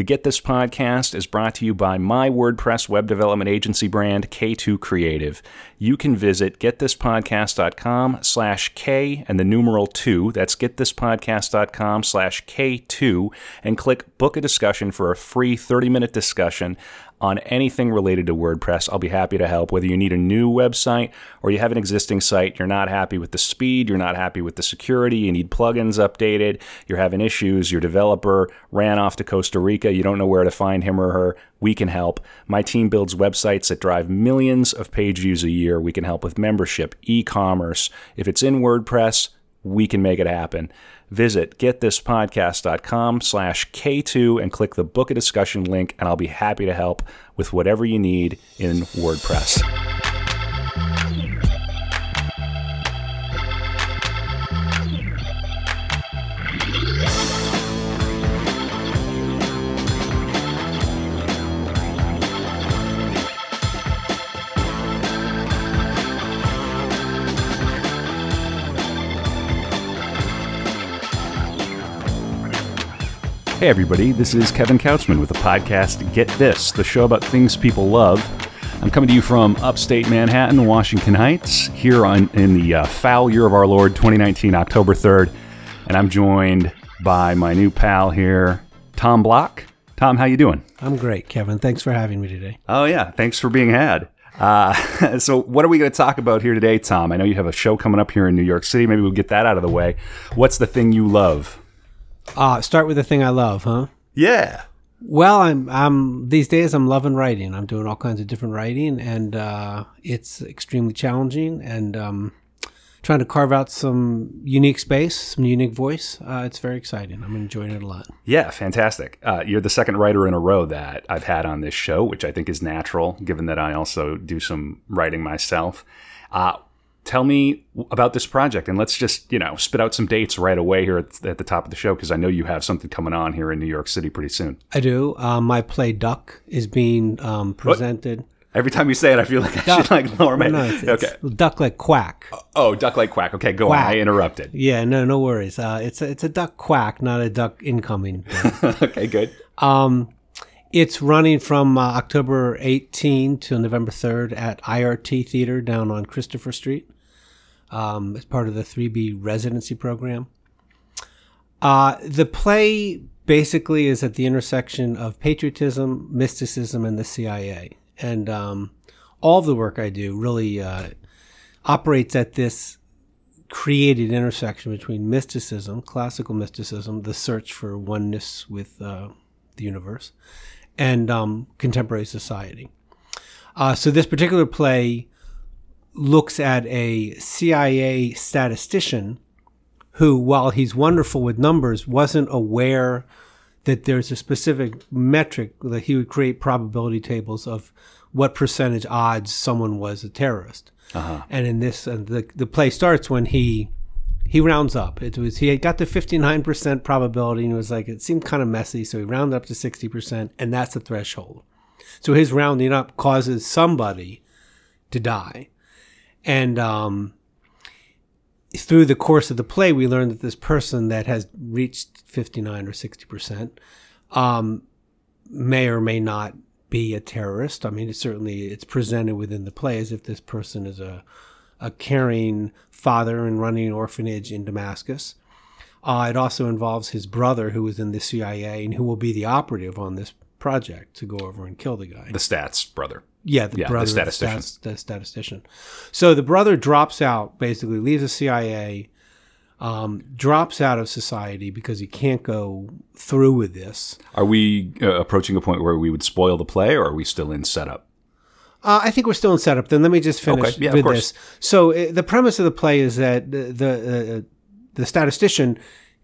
The Get This podcast is brought to you by my WordPress web development agency brand, K2 Creative. You can visit getthispodcast.com slash K and the numeral 2, that's getthispodcast.com slash K2, and click book a discussion for a free 30-minute discussion on anything related to WordPress. I'll be happy to help. Whether you need a new website or you have an existing site, you're not happy with the speed, you're not happy with the security, you need plugins updated, you're having issues, your developer ran off to Costa Rica, you don't know where to find him or her, we can help. My team builds websites that drive millions of page views a year. We can help with membership, e commerce. If it's in WordPress, we can make it happen. Visit getthispodcast.com slash K2 and click the book a discussion link, and I'll be happy to help with whatever you need in WordPress. Hey, everybody, this is Kevin Couchman with the podcast Get This, the show about things people love. I'm coming to you from upstate Manhattan, Washington Heights, here on, in the uh, foul year of our Lord 2019, October 3rd. And I'm joined by my new pal here, Tom Block. Tom, how you doing? I'm great, Kevin. Thanks for having me today. Oh, yeah. Thanks for being had. Uh, so, what are we going to talk about here today, Tom? I know you have a show coming up here in New York City. Maybe we'll get that out of the way. What's the thing you love? Uh, start with the thing I love, huh? Yeah. Well, I'm I'm these days I'm loving writing. I'm doing all kinds of different writing, and uh, it's extremely challenging. And um, trying to carve out some unique space, some unique voice. Uh, it's very exciting. I'm enjoying it a lot. Yeah, fantastic. Uh, you're the second writer in a row that I've had on this show, which I think is natural, given that I also do some writing myself. Uh, tell me about this project and let's just you know spit out some dates right away here at, at the top of the show because i know you have something coming on here in new york city pretty soon. I do. Um, my play duck is being um, presented. What? every time you say it i feel like duck. i should like lower my no, it's, okay. it's duck like quack. Oh duck like quack. Okay go quack. on i interrupted. Yeah no no worries. Uh, it's a, it's a duck quack not a duck incoming. Okay good. Um it's running from uh, October 18 to November 3rd at IRT Theater down on Christopher Street um, as part of the 3B residency program. Uh, the play basically is at the intersection of patriotism, mysticism, and the CIA. And um, all the work I do really uh, operates at this created intersection between mysticism, classical mysticism, the search for oneness with uh, the universe, and um, contemporary society. Uh, so this particular play looks at a CIA statistician who, while he's wonderful with numbers, wasn't aware that there's a specific metric that he would create probability tables of what percentage odds someone was a terrorist. Uh-huh. And in this, uh, the the play starts when he he rounds up. It was he got to 59% probability and it was like it seemed kind of messy, so he rounded up to 60%, and that's the threshold. So his rounding up causes somebody to die. And um, through the course of the play, we learn that this person that has reached 59 or 60% um, may or may not be a terrorist. I mean, it's certainly it's presented within the play as if this person is a a caring father and running an orphanage in Damascus. Uh, it also involves his brother, who is in the CIA and who will be the operative on this project to go over and kill the guy. The stats brother. Yeah, the yeah, brother, the statistician. The, the statistician. So the brother drops out, basically leaves the CIA, um, drops out of society because he can't go through with this. Are we uh, approaching a point where we would spoil the play, or are we still in setup? Uh, I think we're still in setup. Then let me just finish okay. yeah, with this. So uh, the premise of the play is that the the, uh, the statistician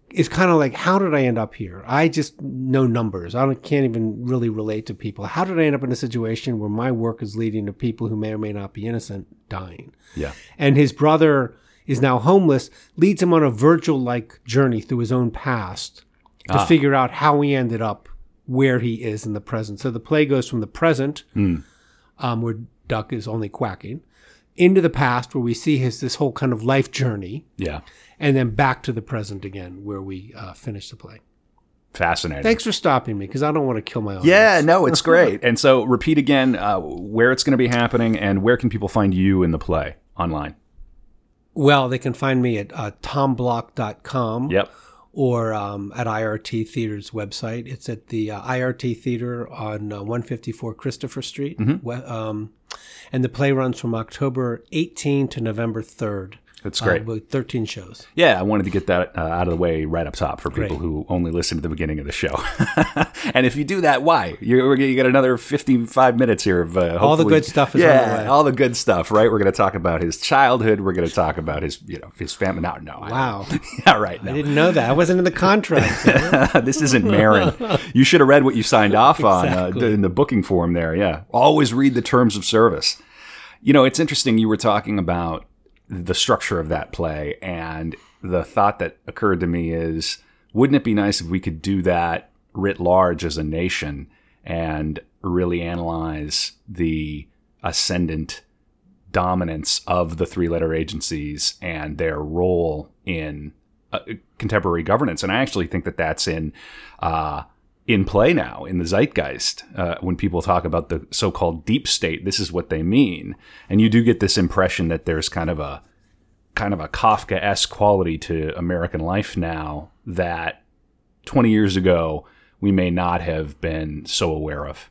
is kind of like, how did I end up here? I just know numbers. I can't even really relate to people. How did I end up in a situation where my work is leading to people who may or may not be innocent dying? Yeah. And his brother is now homeless, leads him on a Virgil like journey through his own past to ah. figure out how he ended up where he is in the present. So the play goes from the present, mm. um, where Duck is only quacking, into the past, where we see his this whole kind of life journey. Yeah and then back to the present again, where we uh, finish the play. fascinating. Thanks for stopping me because I don't want to kill my audience. Yeah, no, it's great. and so, repeat again uh, where it's going to be happening and where can people find you in the play online. Well, they can find me at uh, tomblock.com. Yep. Or um, at IRT Theater's website. It's at the uh, IRT Theater on uh, 154 Christopher Street. Mm-hmm. Um, and the play runs from October 18 to November 3rd. That's great. Uh, with 13 shows. Yeah, I wanted to get that uh, out of the way right up top for people Great. who only listen to the beginning of the show. and if you do that, why? You're, you got another 55 minutes here of uh, All the good stuff yeah, the all the good stuff, right? We're going to talk about his childhood. We're going to talk about his, you know, his family. No, no. Wow. yeah, right. No. I didn't know that. I wasn't in the contract. this isn't Maron. You should have read what you signed off on uh, Exactly. in the booking form there. Yeah. Always read the terms of service. You know, it's interesting. You were talking about the structure of that play, and the thought that occurred to me is wouldn't it be nice if we could do that writ large as a nation and really analyze the ascendant dominance of the three letter agencies and their role in uh, contemporary governance. And I actually think that that's in uh, in play now in the zeitgeist. Uh, when people talk about the so called deep state, this is what they mean. And you do get this impression that there's kind of a kind of a Kafka esque quality to American life now that 20 years ago we may not have been so aware of.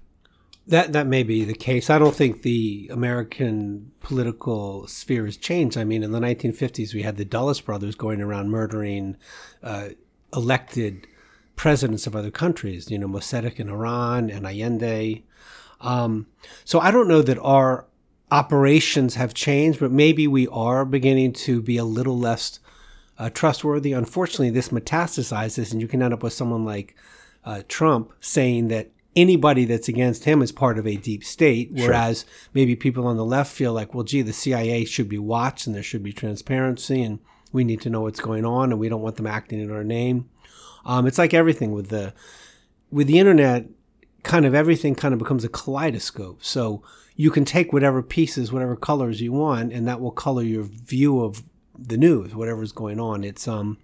That that may be the case. I don't think the American political sphere has changed. I mean, in the 1950s, we had the Dulles brothers going around murdering uh, elected presidents of other countries. You know, Mossadegh in Iran and Allende. Um, so I don't know that our operations have changed, but maybe we are beginning to be a little less uh, trustworthy. Unfortunately, this metastasizes, and you can end up with someone like uh, Trump saying that anybody that's against him is part of a deep state, whereas maybe people on the left feel like, well, gee, the CIA should be watched and there should be transparency, and we need to know what's going on, and we don't want them acting in our name. Um, it's like everything with the with the internet. Kind of everything kind of becomes a kaleidoscope. So you can take whatever pieces, whatever colors you want, and that will color your view of the news, whatever's going on. It's um,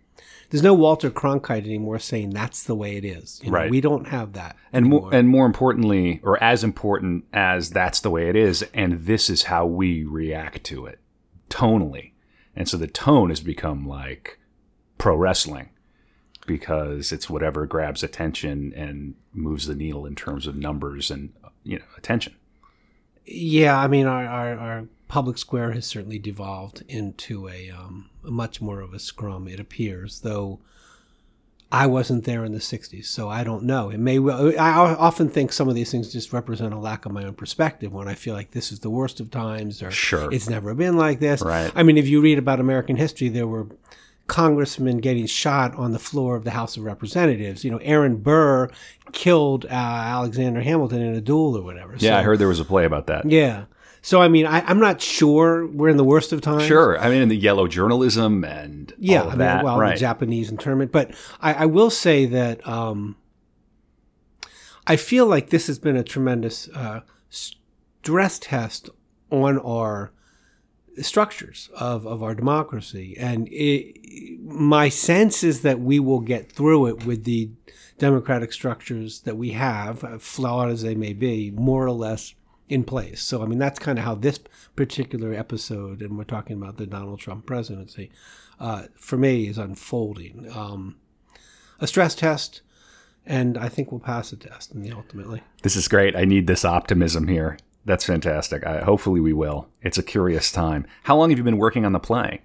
there's no Walter Cronkite anymore saying that's the way it is. You know, Right. We don't have that. And anymore. more, and more importantly, or as important as that's the way it is, and this is how we react to it tonally. And so the tone has become like pro wrestling because it's whatever grabs attention and moves the needle in terms of numbers and you know attention. Yeah, I mean, our, our, our public square has certainly devolved into a, um, a much more of a scrum, it appears, though I wasn't there in the 60s, so I don't know. It may well, I often think some of these things just represent a lack of my own perspective when I feel like this is the worst of times or Sure. it's never been like this. Right. I mean, if you read about American history, there were congressmen getting shot on the floor of the House of Representatives. You know, Aaron Burr killed uh, Alexander Hamilton in a duel or whatever. Yeah, So- I heard there was a play about that. yeah. So I mean, I, I'm not sure we're in the worst of times. Sure. I mean, in the yellow journalism and Yeah. all I mean, that. well, right. the Japanese internment, but I, I will say that um, I feel like this has been a tremendous uh, stress test on our structures of, of our democracy, and it, my sense is that we will get through it with the democratic structures that we have, uh, flawed as they may be, more or less in place. So, I mean, that's kind of how this particular episode, and we're talking about the Donald Trump presidency, uh, for me is unfolding. Um, a stress test, and I think we'll pass the test ultimately. This is great. I need this optimism here. That's fantastic. I, hopefully, we will. It's a curious time. How long have you been working on the play?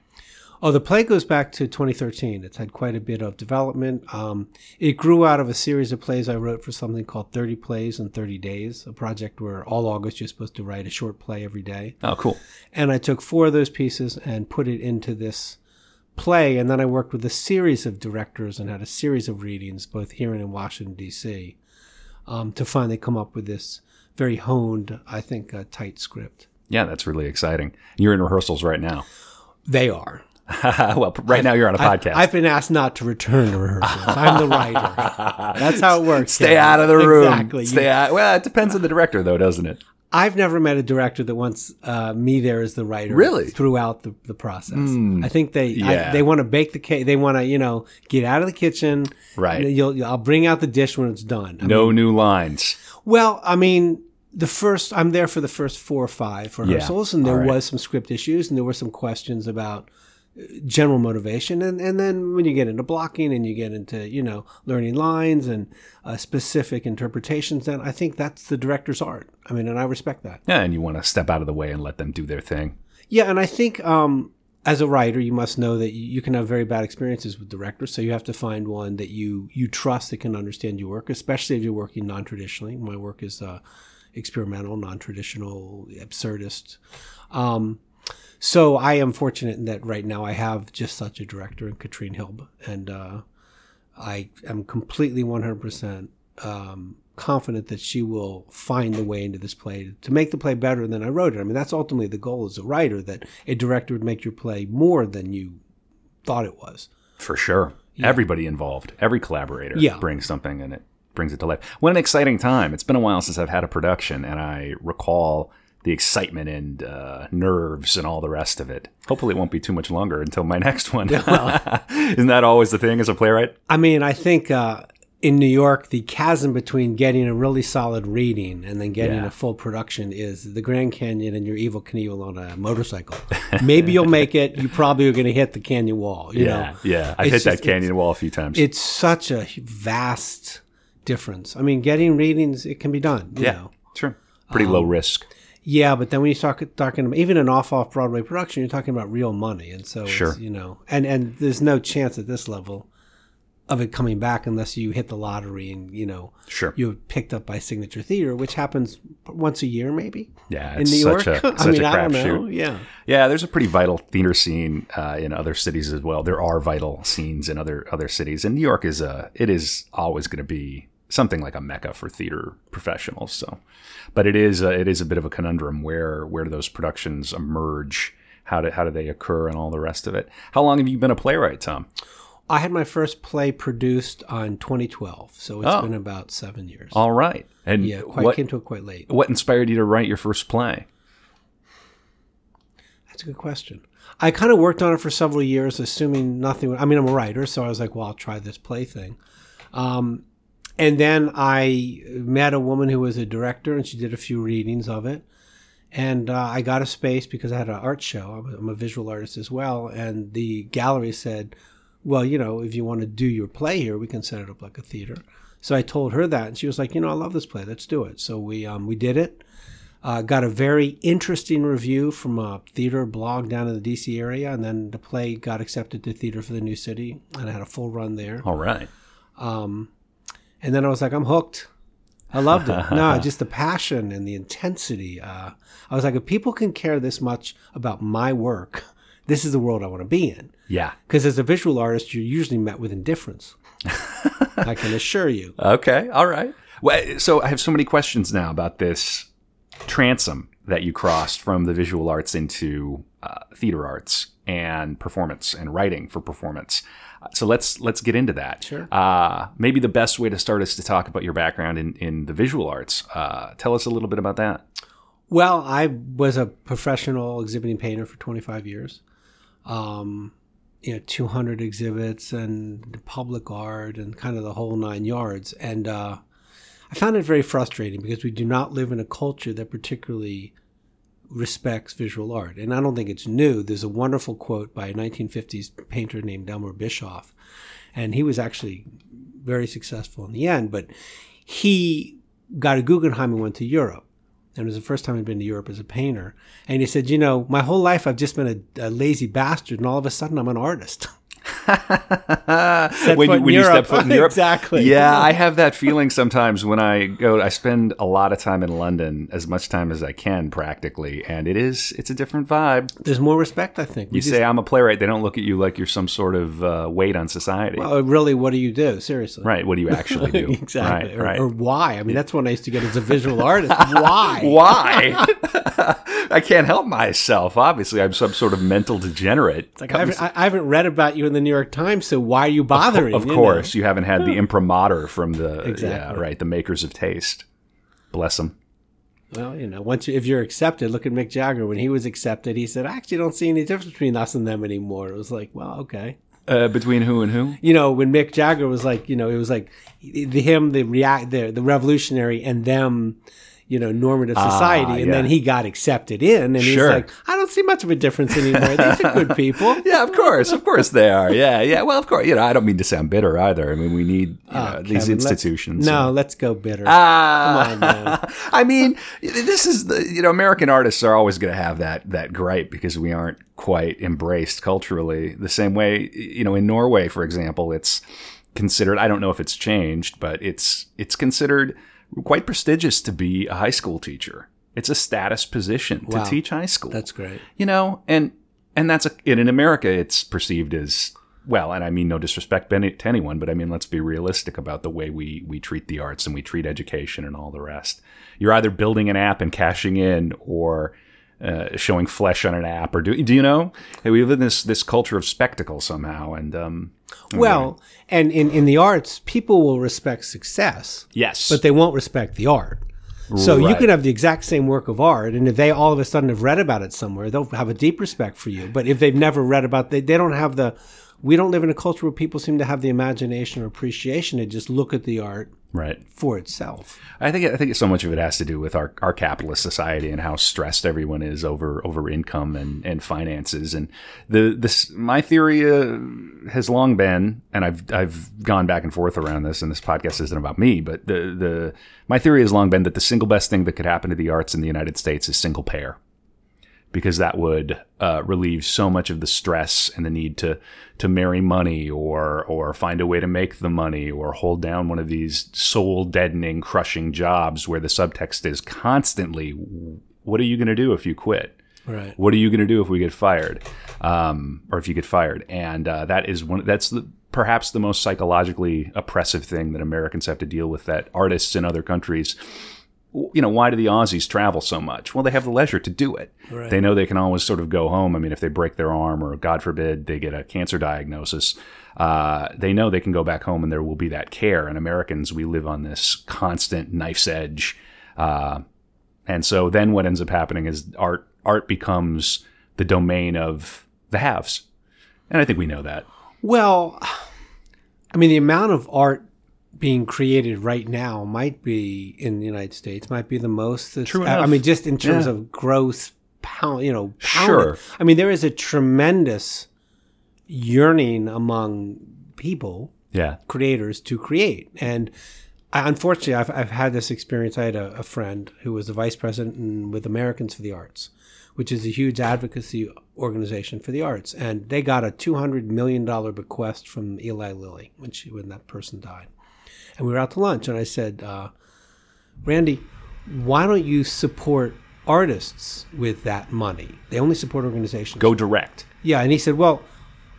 Oh, the play goes back to 2013. It's had quite a bit of development. Um, it grew out of a series of plays I wrote for something called 30 Plays in 30 Days, a project where all August you're supposed to write a short play every day. Oh, cool. And I took four of those pieces and put it into this play. And then I worked with a series of directors and had a series of readings, both here and in Washington, D.C., um, to finally come up with this very honed, I think, uh, tight script. Yeah, that's really exciting. You're in rehearsals right now. They are. well, right now you're on a I've- podcast. I've been asked not to return to rehearsals. I'm the writer. That's how it works. Stay out of the room. Exactly. Stay You- out. Well, it depends on the director, though, doesn't it? I've never met a director that wants uh, me there as the writer. Really? throughout the, the process. I think they I, they want to bake the cake. They want to you know get out of the kitchen. Right. You'll, I'll bring out the dish when it's done. I No new lines. Well, I mean, the first I'm there for the first four or five rehearsals, and there right. was some script issues, and there were some questions about uh, general motivation, and and then when you get into blocking and you get into you know learning lines and uh, specific interpretations, then I think that's the director's art. I mean, and I respect that. Yeah, and you want to step out of the way and let them do their thing. Yeah, and I think um, as a writer, you must know that you can have very bad experiences with directors. So you have to find one that you you trust that can understand your work, especially if you're working non traditionally. My work is uh, experimental, non traditional, absurdist. Um, so I am fortunate in that right now I have just such a director in Katrine Hilb, and uh, I am completely 100% um, confident that she will find the way into this play to make the play better than I wrote it. I mean, that's ultimately the goal as a writer that a director would make your play more than you thought it was. For sure. Everybody involved, every collaborator Yeah. brings something and it brings it to life. What an exciting time. It's been a while since I've had a production, and I recall the excitement and uh, nerves and all the rest of it. Hopefully, it won't be too much longer until my next one. Isn't that always the thing as a playwright? I mean, I think uh, in New York, the chasm between getting a really solid reading and then getting Yeah. a full production is the Grand Canyon and your Evel Knievel on a motorcycle. Maybe you'll make it. You probably are going to hit the canyon wall. You yeah, know, yeah. I've It's hit that canyon wall a few times. it's such a vast difference. I mean, getting readings, it can be done. You yeah, know? sure. Pretty low Um, risk. Yeah, but then when you start talking about even an off off Broadway production, you're talking about real money, and so Sure. you know, and and there's no chance at this level of it coming back unless you hit the lottery and you know Sure. you're picked up by Signature Theater, which happens once a year maybe Yeah, in it's New such York. a I mean, a I don't know. crapshoot. Yeah, Yeah, there's a pretty vital theater scene uh, in other cities as well. There are vital scenes in other other cities, and New York is a it is always going to be something like a mecca for theater professionals. So, but it is a, it is a bit of a conundrum where where do those productions emerge? How do how do they occur, and all the rest of it? How long have you been a playwright, Tom? I had my first play produced on 2012, so it's Oh. been about seven years. All right, and yeah, quite what came to it quite late. what inspired you to write your first play? That's a good question. I kind of worked on it for several years, assuming nothing. Would, I mean, I'm a writer, so I was like, well, I'll try this play thing. Um, and then I met a woman who was a director, and she did a few readings of it. And uh, I got a space because I had an art show. I'm a, I'm a visual artist as well. And the gallery said, well, you know, if you want to do your play here, we can set it up like a theater. So I told her that, and she was like, you know, I love this play. Let's do it. So we um, we did it. Uh, got a very interesting review from a theater blog down in the DC area, and then the play got accepted to Theater for the New City, and I had a full run there. All right, Um, and then I was like, I'm hooked. I loved it. no, just the passion and the intensity. Uh, I was like, if people can care this much about my work, this is the world I want to be in. yeah, Because as a visual artist, you're usually met with indifference. I can assure you. Okay, all right. Well, so I have so many questions now about this transom that you crossed from the visual arts into uh, theater arts and performance and writing for performance. Uh, So let's let's get into that. Sure. Uh, maybe the best way to start is to talk about your background in, in the visual arts. Uh, tell us a little bit about that. Well, I was a professional exhibiting painter for 25 years. Um, you know, 200 exhibits and public art and kind of the whole nine yards. And uh, I found it very frustrating because we do not live in a culture that particularly respects visual art. And I don't think it's new. There's a wonderful quote by a 1950s painter named Elmer Bischoff. And he was actually very successful in the end, but he got a Guggenheim and went to Europe. And it was the first time I'd been to Europe as a painter. And he said, You know, my whole life I've just been a, a lazy bastard, and all of a sudden I'm an artist. when you, when you step foot in Europe, Exactly. Yeah, I have that feeling sometimes when I go. I spend a lot of time in London, as much time as I can, practically, and it is it's a different vibe. There's more respect, I think. We You say I'm a playwright, they don't look at you like you're some sort of uh, weight on society. Oh, really, what do you do? Seriously. right? What do you actually do? exactly. Right. or, right. or why? I mean, that's one I used to get as a visual artist. Why? Why? I can't help myself. Obviously, I'm some sort of mental degenerate. Like I haven't, I haven't read about you in the New York Times, so why are you bothering? of you know? course, you haven't had the imprimatur from the yeah, right, the makers of taste. Bless them. Well, you know, once you, if you're accepted, look at Mick Jagger. When he was accepted, he said, "I actually don't see any difference between us and them anymore." It was like, well, okay. Uh, between who and who? You know, when Mick Jagger was like, you know, it was like the him, the react, the the revolutionary, and them, you know, normative society, and yeah. then he got accepted in, and Sure. he's like, I don't see much of a difference anymore. These are good people. Yeah, of course, of course they are. Yeah, yeah. Well, of course. You know, I don't mean to sound bitter either. I mean, we need you know, these Kevin, let's- institutions. No, let's go bitter. Ah, Come on, man. I mean, this is the you know American artists are always going to have that that gripe because we aren't quite embraced culturally the same way. You know, in Norway, for example, it's considered. I don't know if it's changed, but it's it's considered quite prestigious to be a high school teacher. It's a status position Wow. to teach high school. That's great. you know, and and that's a, and in America, it's perceived as well, and I mean no disrespect to to anyone, but I mean let's be realistic about the way we we treat the arts and we treat education and all the rest. You're either building an app and cashing in, or uh, showing flesh on an app, or do do you know? Hey, We live in this this culture of spectacle somehow, and um, Well, and in, in the arts, people will respect success, yes, but they won't respect the art. So you can have the exact same work of art, and if they all of a sudden have read about it somewhere, they'll have a deep respect for you. But if they've never read about, they, they don't have the. We don't live in a culture where people seem to have the imagination or appreciation to just look at the art right. for itself. I think I think so much of it has to do with our, our capitalist society and how stressed everyone is over over income and, and finances. And the this my theory uh, has long been, and I've I've gone back and forth around this, and this podcast isn't about me, but the the my theory has long been that the single best thing that could happen to the arts in the United States is single payer because that would uh, relieve so much of the stress and the need to to marry money or or find a way to make the money or hold down one of these soul deadening crushing jobs where the subtext is constantly what are you going to do if you quit? Right. what are you going to do if we get fired? Um, or if you get fired. And uh, that is one that's the perhaps the most psychologically oppressive thing that americans have to deal with that artists in other countries you know, why do the Aussies travel so much? Well, they have the leisure to do it. Right. They know they can always sort of go home. I mean, if they break their arm or, God forbid, they get a cancer diagnosis, uh, they know they can go back home and there will be that care. And Americans, we live on this constant knife's edge. Uh, and so then what ends up happening is art art becomes the domain of the haves. And I think we know that. Well, I mean, the amount of art being created right now might be in the United States might be the most. True I, I mean, just in terms Yeah. of gross pound, you know, Sure. I mean, there is a tremendous yearning among people, Yeah. creators, to create. And I, unfortunately, I've, I've had this experience. I had a, a friend who was the vice president in, with Americans for the Arts, which is a huge advocacy organization for the arts. And they got a $200 million bequest from Eli Lilly when, she, when that person died. And we were out to lunch, and I said, uh, Randy, why don't you support artists with that money? They only support organizations. Go direct. Yeah, and he said, well,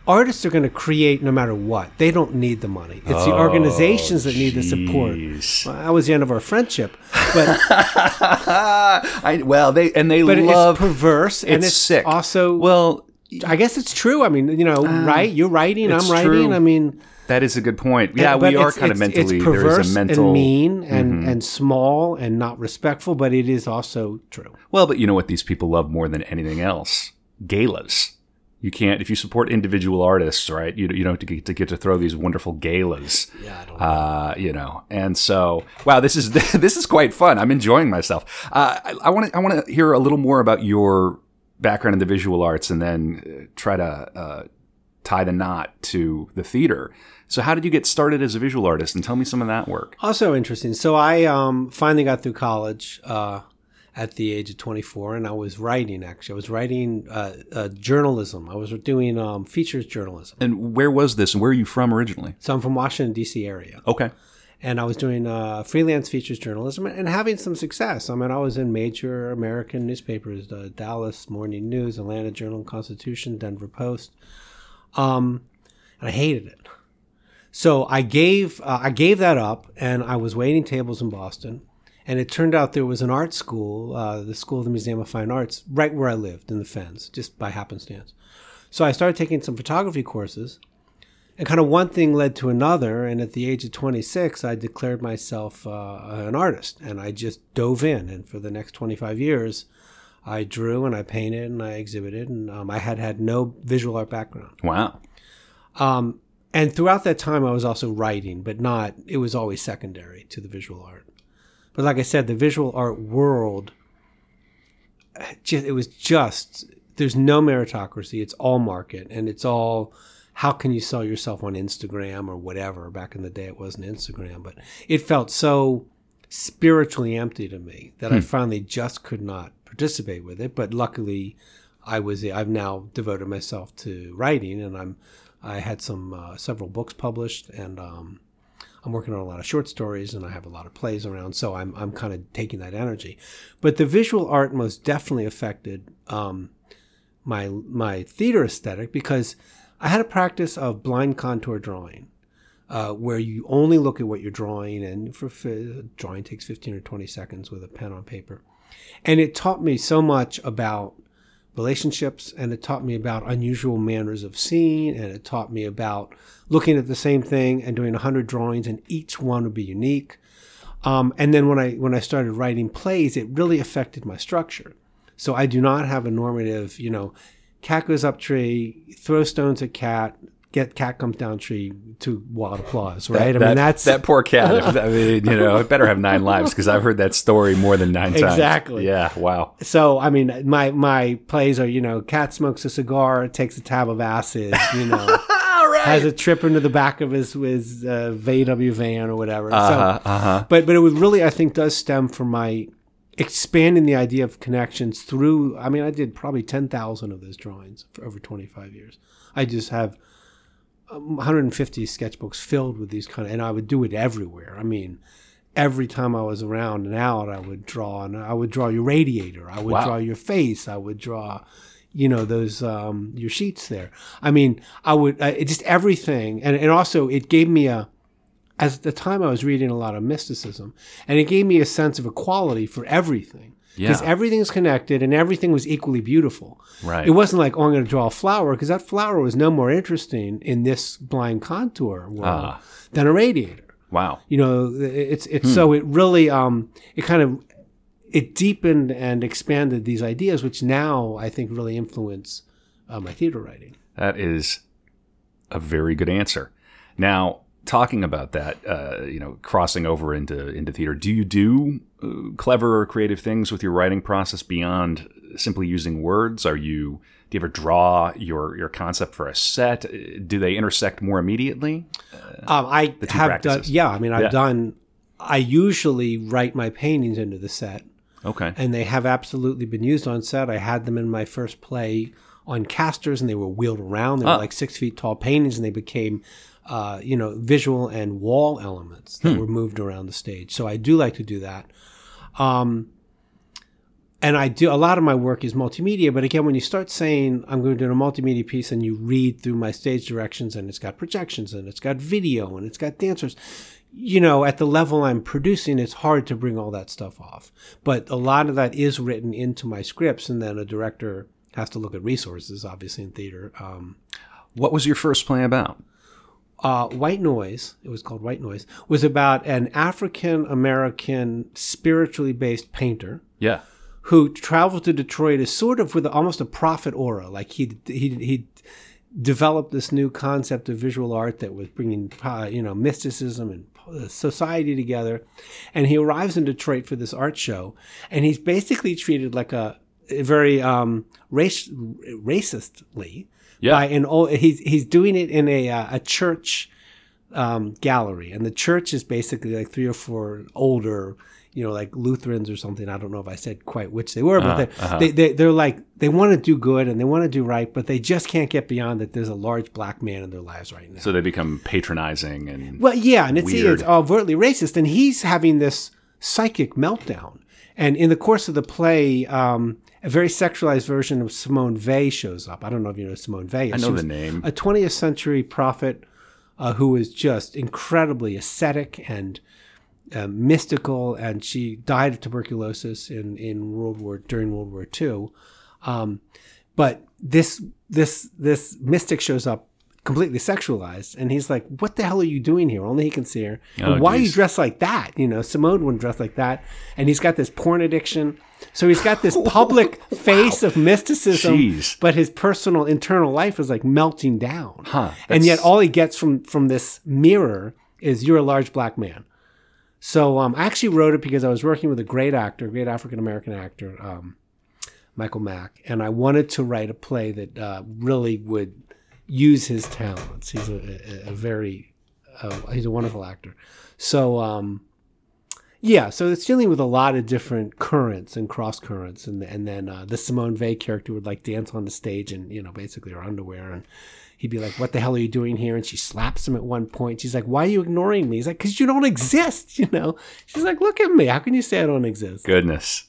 artists are going to create no matter what. They don't need the money. It's the organizations that need the support. Oh. Well, that was the end of our friendship, but I, well, they and they but love it's perverse and it's it's sick. also. well, I guess it's true. I mean, you know, right? You're writing. I'm writing. true. I mean, That is a good point. Yeah, but we are kind of mentally. It's there perverse is a mental. Mm-hmm. and mean and and small and not respectful, but it is also true. Well, but you know what these people love more than anything else? Galas. You can't if you support individual artists, right? You you don't get to get to throw these wonderful galas. Yeah, I don't Uh, you know, and so wow, this is this is quite fun. I'm enjoying myself. Uh, I want to I want to hear a little more about your background in the visual arts, and then uh, try to uh, tie the knot to the theater. So, how did you get started as a visual artist? And tell me some of that work. Also interesting. So I um, finally got through college uh, at the age of 24, and I was writing. Actually, I was writing uh, uh, journalism. I was doing um, features journalism. And where was this? And where are you from originally? So I'm from Washington D.C. area, Okay. and I was doing uh, freelance features journalism and having some success. I mean, I was in major American newspapers: the Dallas Morning News, Atlanta Journal Constitution, Denver Post. Um, and I hated it. So I gave uh, I gave that up, and I was waiting tables in Boston. And it turned out there was an art school, uh, the School of the Museum of Fine Arts, right where I lived in the Fens, just by happenstance. So I started taking some photography courses, and kind of one thing led to another. And at the age of 26, I declared myself uh, an artist, and I just dove in. And for the next 25 years, I drew and I painted and I exhibited, and um, I had had no visual art background. Wow. Um, and throughout that time, I was also writing, but not. It was always secondary to the visual art. But like I said, the visual art world, it was just there's no meritocracy. It's all market, and it's all how can you sell yourself on Instagram or whatever. Back in the day, it wasn't Instagram, but it felt so spiritually empty to me that I finally just could not participate with it. But luckily, I was I've now devoted myself to writing, and I'm I had some uh, several books published, and um, I'm working on a lot of short stories, and I have a lot of plays around. So I'm I'm kind of taking that energy. But the visual art most definitely affected um, my my theater aesthetic because I had a practice of blind contour drawing. Uh, where you only look at what you're drawing, and for, for drawing takes 15 or 20 seconds with a pen on paper, and it taught me so much about relationships and it taught me about unusual manners of seeing and it taught me about looking at the same thing and doing 100 drawings and each one would be unique. Um, and then when i when i started writing plays it really affected my structure. So i do not have a normative you know cat goes up tree throw stones at cat get cat comes down tree to wild applause right That, i mean that's that poor cat. I mean, you know, it better have nine lives because I've heard that story more than nine times. Exactly. Yeah. Wow. so I mean, my my plays are you know, cat smokes a cigar, takes a tab of acid, you know, right. has a trip into the back of his his uh, VW van or whatever. Uh So. Uh huh. but but it would really I think does stem from my expanding the idea of connections through. I mean, I did probably ten thousand of those drawings for over twenty five years. I just have. Um, 150 sketchbooks filled with these kind of, and I would do it everywhere. I mean, every time I was around and out, I would draw, and I would draw your radiator, I would Wow. draw your face, I would draw, you know, those um, your sheets there. I mean, I would uh, it just everything, and and also it gave me a. As at the time, I was reading a lot of mysticism, and it gave me a sense of equality for everything. Because Yeah. everything's connected and everything was equally beautiful. Right. It wasn't like, oh, I'm going to draw a flower, because that flower was no more interesting in this blind contour world Ah. than a radiator Wow. you know it's it's so it really um it kind of it deepened and expanded these ideas which now i think really influence uh, my theater writing That is a very good answer. Now, talking about that, uh, you know, crossing over into into theater, do you do uh, clever or creative things with your writing process beyond simply using words? Are you do you ever draw your your concept for a set? Uh, Do they intersect more immediately? um i have done yeah i mean i've Yeah. done i usually write my paintings into the set Okay. and they have absolutely been used on set i had them in my first play on casters and they were wheeled around they were Ah. like six feet tall paintings and they became uh, you know visual and wall elements that were moved around the stage so i do like to do that um, and I do a lot of my work is multimedia, but again, when you start saying I'm going to do a multimedia piece and you read through my stage directions and it's got projections and it's got video and it's got dancers, you know, at the level I'm producing, it's hard to bring all that stuff off. But a lot of that is written into my scripts, and then a director has to look at resources, obviously, in theater. Um, What was your first play about? Uh, White Noise, it was called White Noise, was about an African American spiritually based painter Yeah. who traveled to Detroit as sort of with almost a prophet aura. Like he he he developed this new concept of visual art that was bringing uh, you know mysticism and society together. And he arrives in Detroit for this art show, and he's basically treated like a, a very um, race racistly. Yeah. By an old, he's he's doing it in a uh, a church um, gallery, and the church is basically like three or four older, you know, like Lutherans or something. I don't know if I said quite which they were, but Uh-huh, they, they, they they're like they want to do good and they want to do right, but they just can't get beyond that. There's a large black man in their lives right now. So they become patronizing and Well, yeah, and it's, Weird. it's overtly racist, and he's having this psychic meltdown. And in the course of the play, um, a very sexualized version of Simone Weil shows up. I don't know if you know Simone Weil. I know the name. A 20th century prophet uh, who was just incredibly ascetic and uh, mystical, and she died of tuberculosis in, in World War during World War II. Um, but this this this mystic shows up completely sexualized. And he's like, "What the hell are you doing here?" Only he can see her. Oh, why are you dressed like that? You know, Simone wouldn't dress like that. And he's got this porn addiction. So he's got this public face of mysticism, Jeez. but his personal internal life is like melting down. Huh, and yet all he gets from from this mirror is you're a large black man. So um, I actually wrote it because I was working with a great actor, great African American actor, um, Michael Mack, and I wanted to write a play that uh, really would use his talents. He's a, a, a very uh, he's a wonderful actor. So um, yeah, so it's dealing with a lot of different currents and cross currents, and and then uh, the Simone Weil character would like dance on the stage and you know basically her underwear, and he'd be like, "What the hell are you doing here?" And she slaps him at one point. She's like, "Why are you ignoring me?" He's like, "Because you don't exist," you know. She's like, "Look at me. How can you say I don't exist?" Goodness.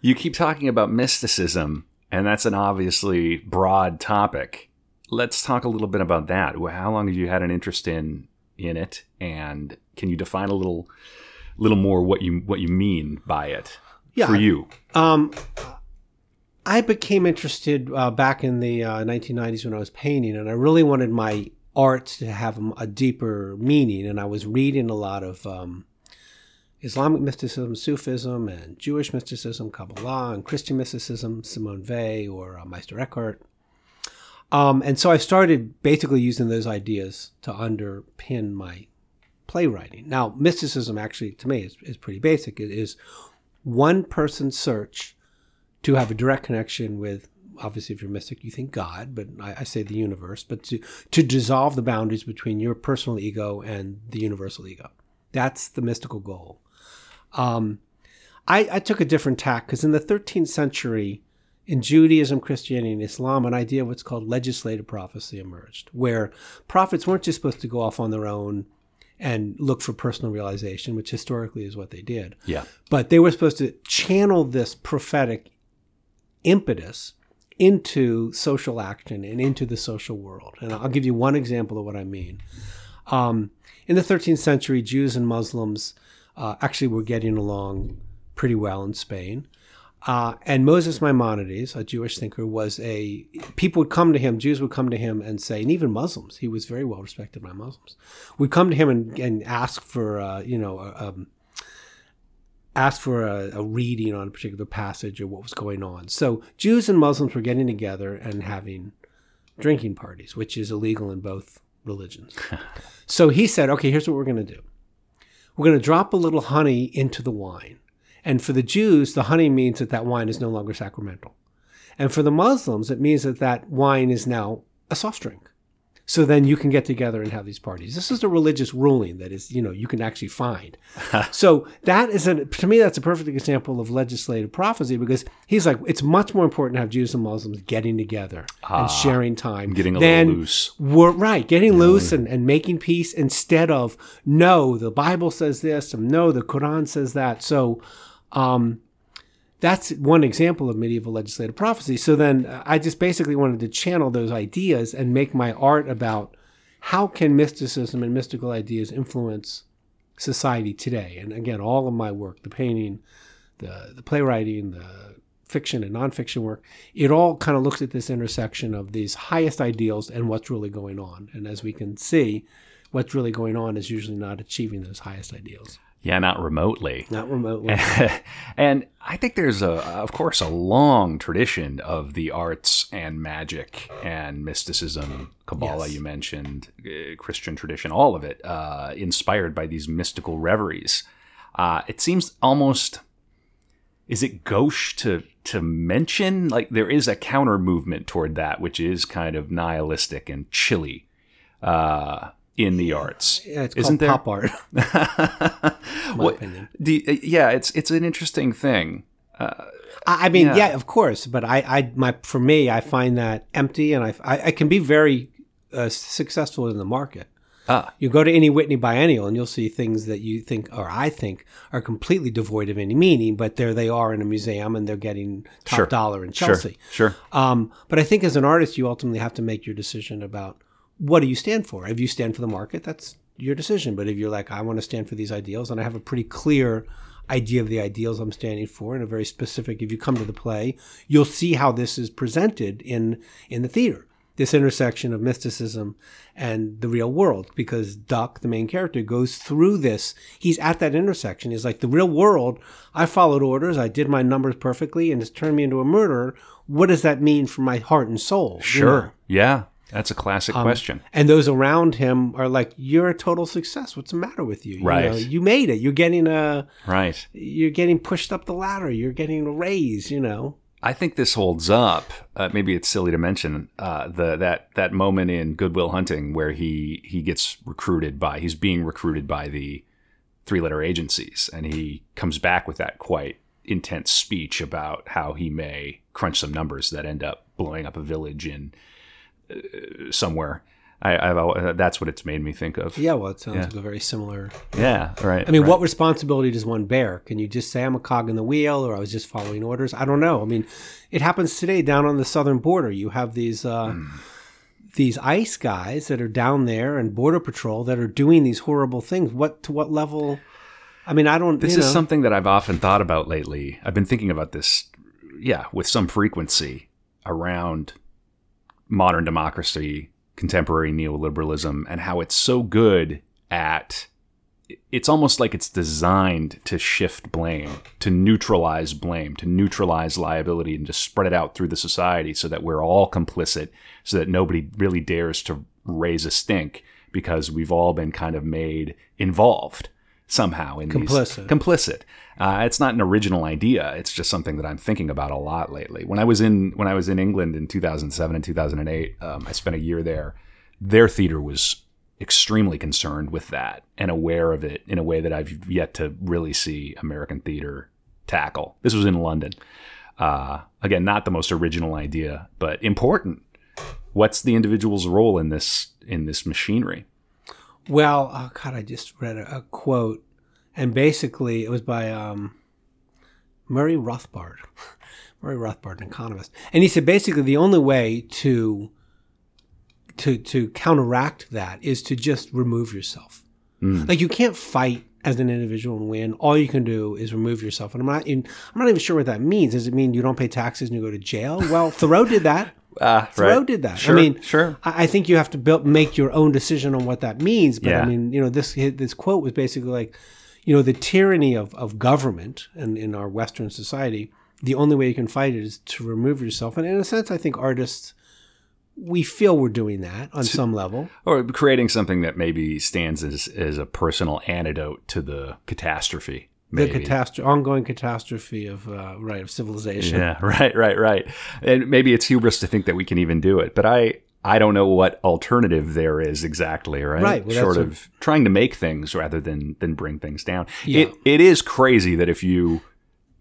You keep talking about mysticism, and that's an obviously broad topic. Let's talk a little bit about that. How long have you had an interest in in it, and can you define a little little more what you what you mean by it Yeah, for you? Um, I became interested uh, back in the uh, 1990s when I was painting, and I really wanted my art to have a, deeper meaning. And I was reading a lot of um, Islamic mysticism, Sufism, and Jewish mysticism, Kabbalah, and Christian mysticism, Simone Weil or uh, Meister Eckhart. Um, and so I started basically using those ideas to underpin my playwriting. Now, mysticism actually, to me, is, is pretty basic. It is one person's search to have a direct connection with obviously if you're mystic you think god but I, I say the universe but to to dissolve the boundaries between your personal ego and the universal ego that's the mystical goal um, I, I took a different tack because in the 13th century in Judaism, Christianity, and Islam, an idea of what's called legislative prophecy emerged, where prophets weren't just supposed to go off on their own and look for personal realization, which historically is what they did Yeah. but they were supposed to channel this prophetic impetus into social action and into the social world. And I'll give you one example of what I mean. Um, in the 13th century, Jews and Muslims uh, actually were getting along pretty well in Spain. Uh, and Moses Maimonides, a Jewish thinker, was a people would come to him. Jews would come to him and say, and even Muslims, he was very well respected by Muslims, would come to him and, and ask for, uh, you know, um, ask for a, a reading on a particular passage or what was going on. So Jews and Muslims were getting together and having drinking parties, which is illegal in both religions. so he said, okay, here's what we're going to do. We're going to drop a little honey into the wine. And for the Jews, the honey means that that wine is no longer sacramental. And for the Muslims, it means that that wine is now a soft drink. So then you can get together and have these parties. This is a religious ruling that is, you know, you can actually find. so that is a, to me, that's a perfect example of legislative prophecy because he's like, it's much more important to have Jews and Muslims getting together and ah, sharing time. Getting a than little loose. we're right, getting loose and, and making peace instead of no, the Bible says this, and no, the Quran says that. So um, that's one example of medieval legislative prophecy. So then uh, I just basically wanted to channel those ideas and make my art about how can mysticism and mystical ideas influence society today. And again, all of my work, the painting, the the playwriting, the fiction and nonfiction work, it all kind of looks at this intersection of these highest ideals and what's really going on. And as we can see, what's really going on is usually not achieving those highest ideals, Yeah, not remotely. not remotely. and I think there's a, of course, a long tradition of the arts and magic and mysticism, Kabbalah, Yes. you mentioned, uh, Christian tradition, all of it, uh, inspired by these mystical reveries. Uh, it seems almost, is it gauche to to mention? Like there is a counter movement toward that, which is kind of nihilistic and chilly uh, in the arts. Yeah, it's Isn't called there? pop art. opinion. do you- yeah, it's it's an interesting thing. I I mean, Yeah. yeah. of course, but I, I, my, for me, I find that empty, and I, I, I can be very uh, successful in the market. Ah. You go to any Whitney Biennial, and you'll see things that you think, or I think, are completely devoid of any meaning, but there they are in a museum, and they're getting top Sure. dollar in Chelsea. Sure, sure. Um, but I think as an artist, you ultimately have to make your decision about what do you stand for. If you stand for the market, that's your decision. But if you're like, I want to stand for these ideals, and I have a pretty clear idea of the ideals I'm standing for, and a very specific. If you come to the play, you'll see how this is presented in in the theater. this intersection of mysticism and the real world because Duck, the main character, goes through this. He's at that intersection. He's like, the real world, I followed orders, I did my numbers perfectly, and it's turned me into a murderer. What does that mean for my heart and soul? you Sure. know? Yeah. That's a classic Um, question. And those around him are like, "You're a total success. What's the matter with you? You Right. know, you made it. You're getting a, Right. you're getting pushed up the ladder. You're getting a raise. You know." I think this holds up. Uh, maybe it's silly to mention uh, the that that moment in Good Will Hunting where he he gets recruited by he's being recruited by the three letter agencies, and he comes back with that quite intense speech about how he may crunch some numbers that end up blowing up a village in somewhere. I, I've that's what it's made me think of. Yeah, well, it sounds Yeah. like a very similar. Yeah, right. I mean, right. what responsibility does one bear? Can you just say I'm a cog in the wheel, or I was just following orders? I don't know. I mean, it happens today down on the southern border. You have these uh, Hmm. these ICE guys that are down there and border patrol that are doing these horrible things. What to what level? I mean, I don't. This is know. something that I've often thought about lately. I've been thinking about this, yeah, with some frequency around modern democracy, contemporary neoliberalism, and how it's so good at. It's almost like it's designed to shift blame, to neutralize blame, to neutralize liability, and just spread it out through the society so that we're all complicit, so that nobody really dares to raise a stink because we've all been kind of made involved somehow in Complicit. these complicit. Uh, it's not an original idea. It's just something that I'm thinking about a lot lately. When I was in when I was in England in 2007 and 2008, um, I spent a year there. Their theater was extremely concerned with that and aware of it in a way that I've yet to really see American theater tackle. This was in London. Uh, again, not the most original idea, but important. What's the individual's role in this in this machinery? Well, oh God, I just read a, a quote, and basically it was by um, Murray Rothbard. Murray Rothbard, an economist, and he said basically the only way to to to counteract that is to just remove yourself. Like you can't fight as an individual and win. All you can do is remove yourself. And I'm not in, I'm not even sure what that means. Does it mean you don't pay taxes and you go to jail? Well, Thoreau did that. Ah, Thoreau did that. Sure, I mean, sure. I, I think you have to build, make your own decision on what that means. But Yeah. I mean, you know, this this quote was basically like, you know, the tyranny of, of government and in our Western society, the only way you can fight it is to remove yourself. And in a sense, I think artists, we feel we're doing that on some level. or creating something that maybe stands as, as a personal antidote to the catastrophe. The catastrophe, ongoing catastrophe of uh, right of civilization. Yeah, right, right, right. And maybe it's hubris to think that we can even do it, but I I don't know what alternative there is exactly, right? Right, well, Short of trying to make things rather than than bring things down. Yeah. It it is crazy that if you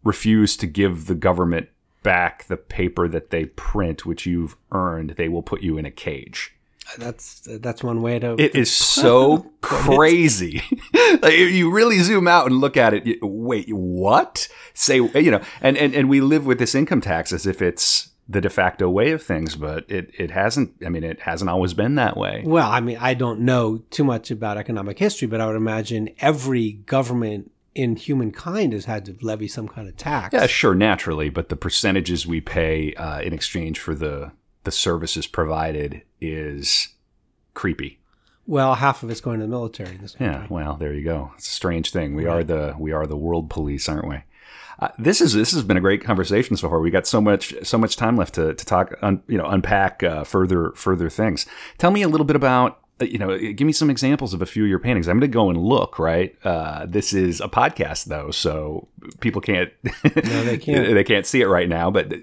refuse to give the government back the paper that they print, which you've earned, they will put you in a cage. That's that's one way to. It is so crazy. like, you really zoom out and look at it, you, wait, what? Say, you know, and, and, and we live with this income tax as if it's the de facto way of things, but it, it hasn't, I mean, it hasn't always been that way. Well, I mean, I don't know too much about economic history, but I would imagine every government in humankind has had to levy some kind of tax. Yeah, sure, naturally, but the percentages we pay uh, in exchange for the, the services provided is creepy. Well, half of it's going to the military in this country. Yeah, well, there you go. It's a strange thing. We are the we are the world police, aren't we? Uh, this is this has been a great conversation so far. We got so much so much time left to, to talk, un, you know, unpack uh, further further things. Tell me a little bit about uh, you know, give me some examples of a few of your paintings. I'm going to go and look. Right, uh, this is a podcast though, so people can't No, they can't. they can't see it right now. But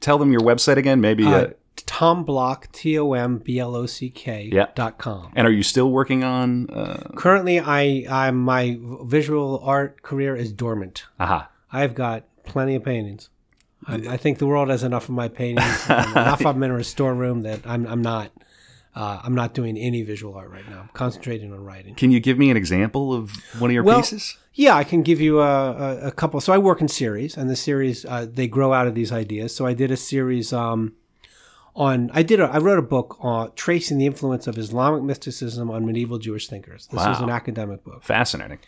tell them your website again, maybe. Uh, Uh, Tom Block, T O M B L O C K Yeah. dot com. and are you still working on? Uh, Currently, I, I my visual art career is dormant. aha. I've got plenty of paintings. I, I think the world has enough of my paintings, enough of them in a storeroom that I'm, I'm not. Uh, I'm not doing any visual art right now. I'm concentrating on writing. Can you give me an example of one of your Well, pieces? Yeah, I can give you a, a, a couple. So I work in series, and the series uh, they grow out of these ideas. So I did a series um, on. I did. A, I wrote a book on tracing the influence of Islamic mysticism on medieval Jewish thinkers. This Wow. an academic book. Fascinating.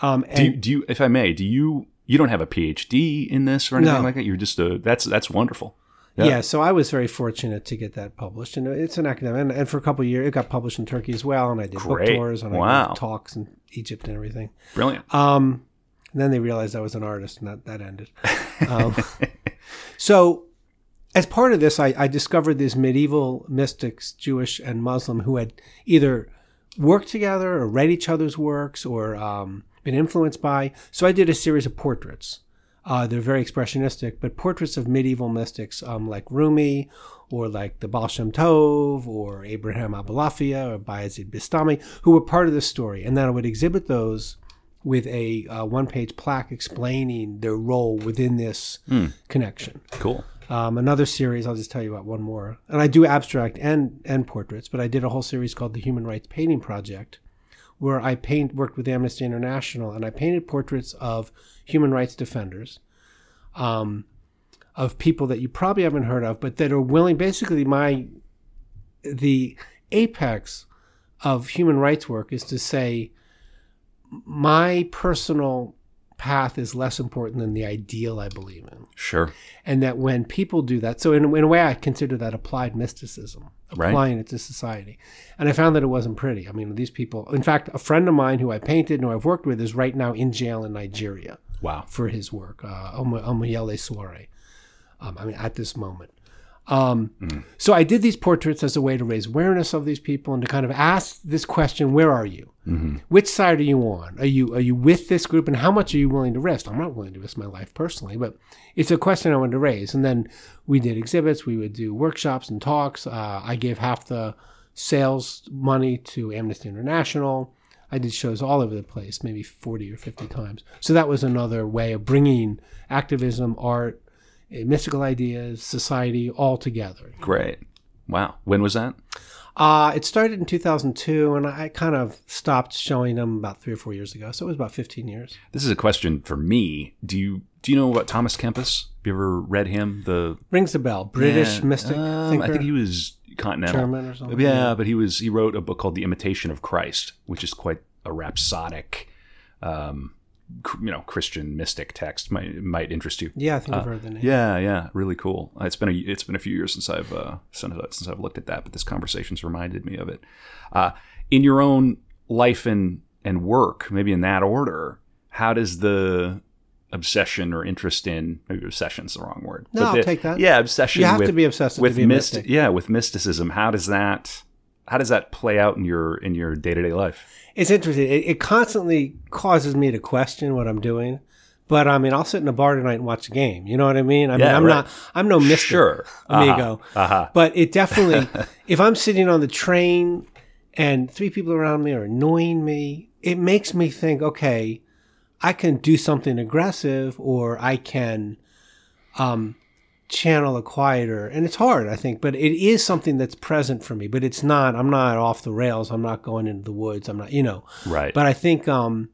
Um, Do you, do you, if I may, do you, you don't have a PhD in this or anything No. like that? You're just a, that's, that's wonderful. Yeah. so I was very fortunate to get that published, and it's an academic. And, and for a couple of years, it got published in Turkey as well, and I did book tours and I did talks in Egypt and everything. Brilliant. Um, and then they realized I was an artist, and that, that ended. Um, so, as part of this, I, I discovered these medieval mystics, Jewish and Muslim, who had either worked together or read each other's works or um, been influenced by. So, I did a series of portraits. Uh, they're very expressionistic, but portraits of medieval mystics um, like Rumi or like the Baal Shem Tov or Abraham Abulafia or Bayezid Bistami, who were part of the story. And then I would exhibit those with a uh, one page plaque explaining their role within this connection. Cool. Um, another series, I'll just tell you about one more. And I do abstract and, and portraits, but I did a whole series called the Human Rights Painting Project, where I paint worked with Amnesty International and I painted portraits of human rights defenders, um, of people that you probably haven't heard of, but that are willing. Basically, my the apex of human rights work is to say my personal path is less important than the ideal I believe in. Sure. And that when people do that, so in, in a way, I consider that applied mysticism, Right. applying it to society. And I found that it wasn't pretty. I mean, these people, in fact, a friend of mine who I painted and who I've worked with is right now in jail in Nigeria Wow. for his work, uh, Omo- Omoyele Sowore. Um, I mean, at this moment. Um, So I did these portraits as a way to raise awareness of these people and to kind of ask this question: Where are you? Which side are you on? Are you are you with this group, and how much are you willing to risk? I'm not willing to risk my life personally, but it's a question I wanted to raise. And then we did exhibits, we would do workshops and talks. Uh, I gave half the sales money to Amnesty International. I did shows all over the place, maybe 40 or 50 times. So that was another way of bringing activism, art, mystical ideas, society all together. Great. Wow. When was that? Uh, it started in 2002, and I kind of stopped showing them about three or four years ago. So it was about 15 years. This is a question for me. Do you do you know about Thomas Kempis? Have you ever read him? The Rings the bell. British Yeah, mystic um. I think he was continental. German or something? Yeah, but he was he wrote a book called The Imitation of Christ, which is quite a rhapsodic, um, you know, Christian mystic text. Might might interest you. yeah, I think I've heard the name. Yeah, yeah, really cool. Uh, It's been a it's been a few years since I've uh, since, since I've looked at that, but this conversation's reminded me of it. Uh, in your own life and and work, maybe in that order, how does the obsession or interest in maybe obsession's the wrong word? No, but I'll take that. Yeah, obsession. You have with, to be obsessed with to mystic. Yeah, with mysticism. How does that how does that play out in your in your day to day life? It's interesting. It, it constantly causes me to question what I'm doing. But I mean, I'll sit in a bar tonight and watch a game. You know what I mean? I mean, I'm right. not. I'm no mr Sure. amigo. Uh-huh. Uh-huh. But it definitely, if I'm sitting on the train and three people around me are annoying me, it makes me think, okay, I can do something aggressive or I can um, channel a quieter. And it's hard, I think, but it is something that's present for me. But it's not, I'm not off the rails. I'm not going into the woods. I'm not, you know. Right. But I think um,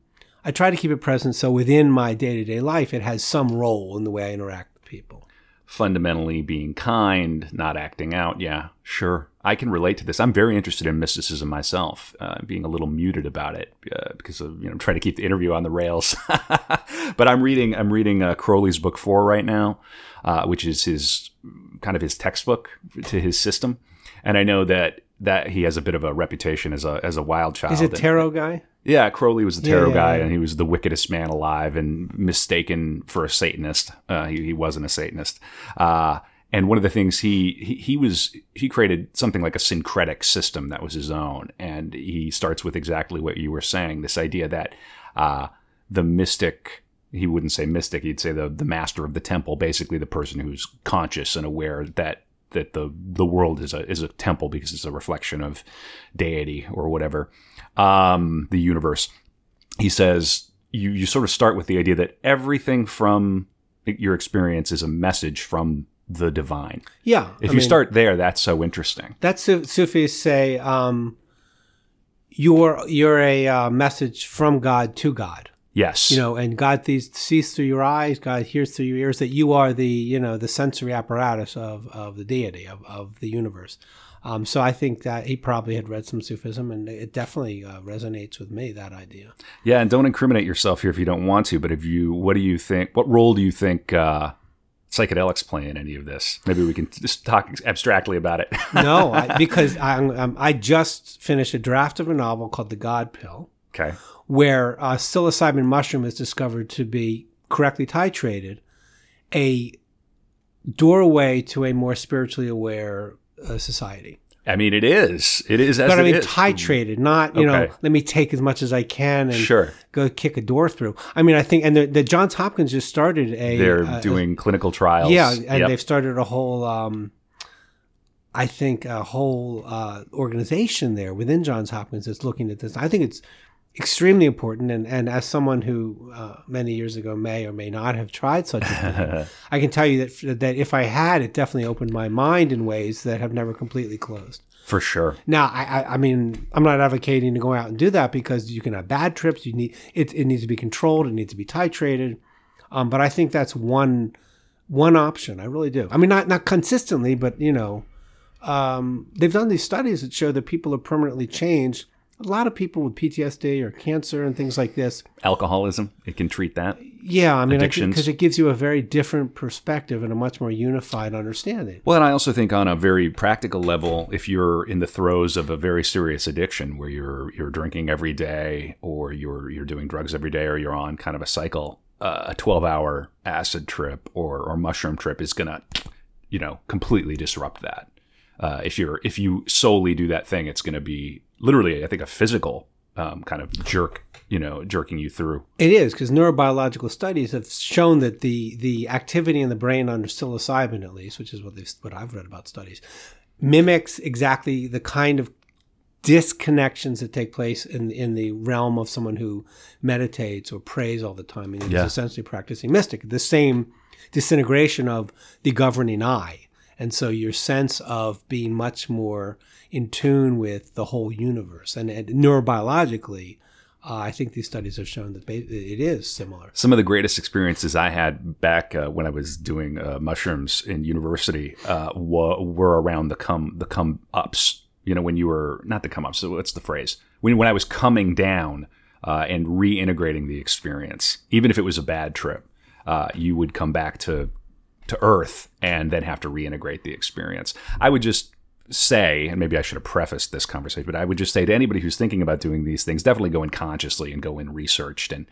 I try to keep it present so within my day to day life, it has some role in the way I interact with people. fundamentally being kind, not acting out. Yeah, sure. I can relate to this. I'm very interested in mysticism myself, uh, being a little muted about it uh, because of you know trying to keep the interview on the rails. but I'm reading I'm reading uh, Crowley's book four right now, uh, which is his kind of his textbook to his system, and I know that that he has a bit of a reputation as a as a wild child. Is it And- tarot guy? yeah, Crowley was the tarot yeah, guy, yeah. and he was the wickedest man alive, and mistaken for a Satanist. Uh, he, he wasn't a Satanist. Uh, and one of the things he, he he was he created something like a syncretic system that was his own, and he starts with exactly what you were saying. This idea that uh, the mystic. He wouldn't say mystic. He'd say the the master of the temple, basically the person who's conscious and aware that that the the world is a is a temple because it's a reflection of deity or whatever, um, the universe. He says you you sort of start with the idea that everything from your experience is a message from the divine. Yeah. If I you mean, start there, that's so interesting. that's Su- Sufis say um, you're you're a uh, message from God to God. Yes, You know, and God sees, sees through your eyes, God hears through your ears. That you are the you know the sensory apparatus of of the deity of of the universe. Um, so I think that he probably had read some Sufism, and it definitely uh, resonates with me. That idea. yeah, and don't incriminate yourself here if you don't want to. But if you, what do you think? What role do you think uh, psychedelics play in any of this? Maybe we can just talk abstractly about it. no, I, because I, I just finished a draft of a novel called The God Pill, okay. Where uh, psilocybin mushroom is discovered to be correctly titrated, a doorway to a more spiritually aware uh, society. I mean, it is. It is as But I mean, is. titrated, not you know, let me take as much as I can and Sure. go kick a door through. I mean, I think, and the, the Johns Hopkins just started a They're uh, doing clinical trials. Yeah, and Yep. they've started a whole, um, I think, a whole uh, organization there within Johns Hopkins that's looking at this. I think it's extremely important. And, and as someone who uh, many years ago may or may not have tried such a thing, I can tell you that that if I had, it definitely opened my mind in ways that have never completely closed. for sure. Now, I, I, I mean, I'm not advocating to go out and do that because you can have bad trips. You need it. It needs to be controlled. It needs to be titrated. Um, but I think that's one one option. I really do. I mean, not not consistently, but you know, um, they've done these studies that show that people are permanently changed. A lot of people with PTSD or cancer and things like this. Alcoholism, it can treat that. Yeah, I mean, because it gives you a very different perspective and a much more unified understanding. Well, and I also think on a very practical level, if you're in the throes of a very serious addiction where you're you're drinking every day, or you're you're doing drugs every day, or you're on kind of a cycle, uh, a 12 hour acid trip or or mushroom trip is gonna, you know, completely disrupt that. Uh, if you're if you solely do that thing, it's gonna be literally, I think, a physical um, kind of jerk, you know, jerking you through. It is because neurobiological studies have shown that the the activity in the brain under psilocybin, at least, which is what they've, what I've read about studies, mimics exactly the kind of disconnections that take place in in the realm of someone who meditates or prays all the time and is Yeah. essentially practicing mystic. The same disintegration of the governing eye, and so your sense of being much more in tune with the whole universe and, and neurobiologically. Uh, I think these studies have shown that it is similar. Some of the greatest experiences I had back uh, when I was doing uh, mushrooms in university uh, wa- were around the come the come ups. You know, when you were not the come ups. So what's the phrase? When when I was coming down uh, and reintegrating the experience, even if it was a bad trip, uh, you would come back to to Earth and then have to reintegrate the experience. I would just say, and maybe I should have prefaced this conversation, but I would just say to anybody who's thinking about doing these things, definitely go in consciously and go in researched. And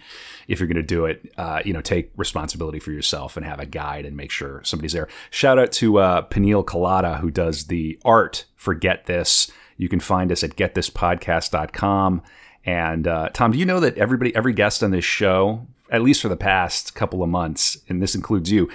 if you're going to do it, uh, you know, take responsibility for yourself and have a guide and make sure somebody's there. Shout out to uh, Peniel Colada, who does the art for Get This. You can find us at getthispodcast.com. And uh, Tom, do you know that everybody, every guest on this show, at least for the past couple of months, and this includes you,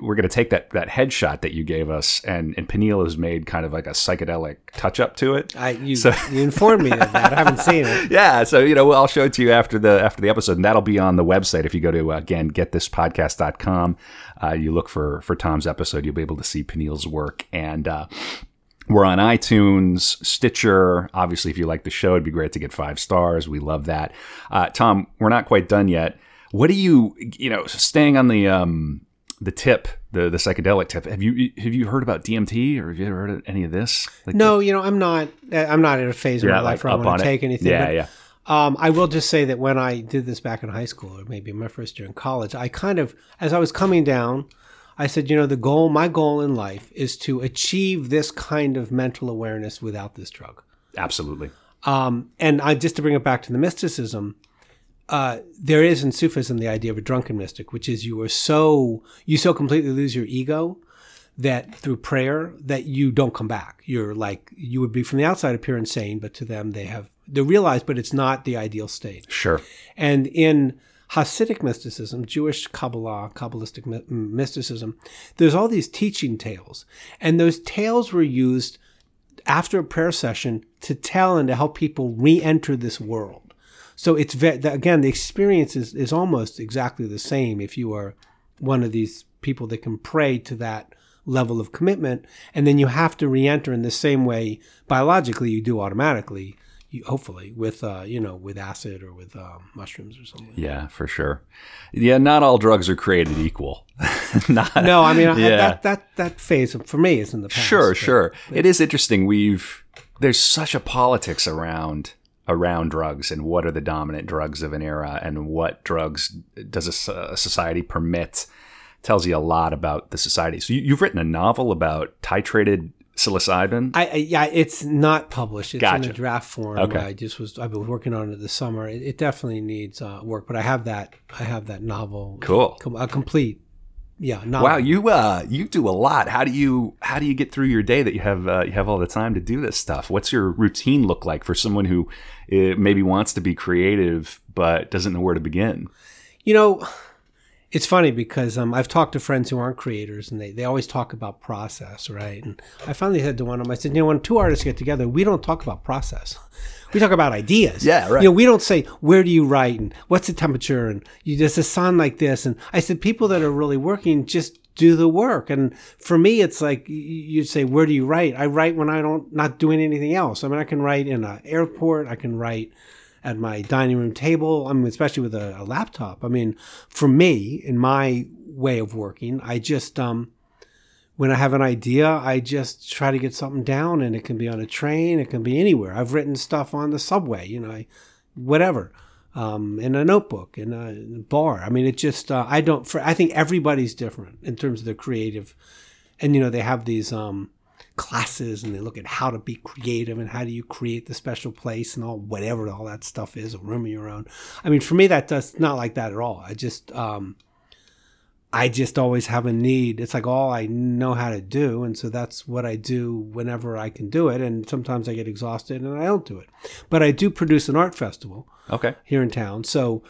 we're going to take that that headshot that you gave us, and and Peniel has made kind of like a psychedelic touch up to it. I, you, So- you informed me of that. I haven't seen it. Yeah, so you know, I'll show it to you after the after the episode, and that'll be on the website. If you go to again getthispodcast.com, uh, you look for for Tom's episode, you'll be able to see Peniel's work, and uh, we're on iTunes, Stitcher. Obviously, if you like the show, it'd be great to get five stars. We love that. Uh, Tom, we're not quite done yet. What do you, you know, staying on the um, the tip, the the psychedelic tip? Have you have you heard about DMT or have you ever heard of any of this? Like No, you know, I'm not. I'm not in a phase of my life like where I want to it. take anything. Yeah, but, yeah. Um, I will just say that when I did this back in high school, or maybe my first year in college, I kind of, as I was coming down, I said, you know, the goal, my goal in life is to achieve this kind of mental awareness without this drug. Absolutely. Um, and I just to bring it back to the mysticism, uh, there is in Sufism the idea of a drunken mystic, which is you are so you so completely lose your ego that through prayer that you don't come back. You're like you would be from the outside appear insane, but to them they have they realize, but it's not the ideal state. Sure. And in Hasidic mysticism, Jewish Kabbalah, Kabbalistic my- mysticism, there's all these teaching tales. And those tales were used after a prayer session to tell and to help people re enter this world. So it's ve- the- again, the experience is, is almost exactly the same if you are one of these people that can pray to that level of commitment. And then you have to re enter in the same way biologically you do automatically. You, hopefully with uh, you know with acid or with um, mushrooms or something. Yeah, for sure. Yeah, not all drugs are created equal. not, No, I mean I- that that that phase for me is in the past. sure, but- sure. It is interesting. We've there's such a politics around around drugs and what are the dominant drugs of an era and what drugs does a, society permit tells you a lot about the society. So you, you've written a novel about titrated psilocybin. I, I yeah, it's not published. It's in a draft form. Okay. I just was I've been working on it this summer. It, it definitely needs uh, work, but I have that I have that novel. Cool. Com- a complete. Yeah. Novel. Wow, you uh, you do a lot. How do you how do you get through your day that you have uh, you have all the time to do this stuff? What's your routine look like for someone who uh, maybe wants to be creative but doesn't know where to begin? You know, it's funny because um, I've talked to friends who aren't creators, and they, they always talk about process, right? And I finally said to one of them, I said, you know, when two artists get together, we don't talk about process. We talk about ideas. Yeah, right. You know, we don't say where do you write and what's the temperature and you does a sun like this. And I said people that are really working just do the work. And for me, it's like y- you say where do you write? I write when I don't not doing anything else. I mean, I can write in an airport. I can write at my dining room table. I mean, especially with a, a laptop. I mean, for me, in my way of working, I just um, when I have an idea, I just try to get something down, and it can be on a train, it can be anywhere. I've written stuff on the subway, you know, I, whatever, um, in a notebook, in a, bar. I mean, it just uh, I don't. For I think everybody's different in terms of their creative, and you know, they have these um, classes, and they look at how to be creative and how do you create the special place and all whatever all that stuff is, a room of your own. I mean, for me, that does not like that at all. I just um, I just always have a need. It's like all I know how to do. And so that's what I do whenever I can do it. And sometimes I get exhausted and I don't do it. But I do produce an art festival Okay. here in town. So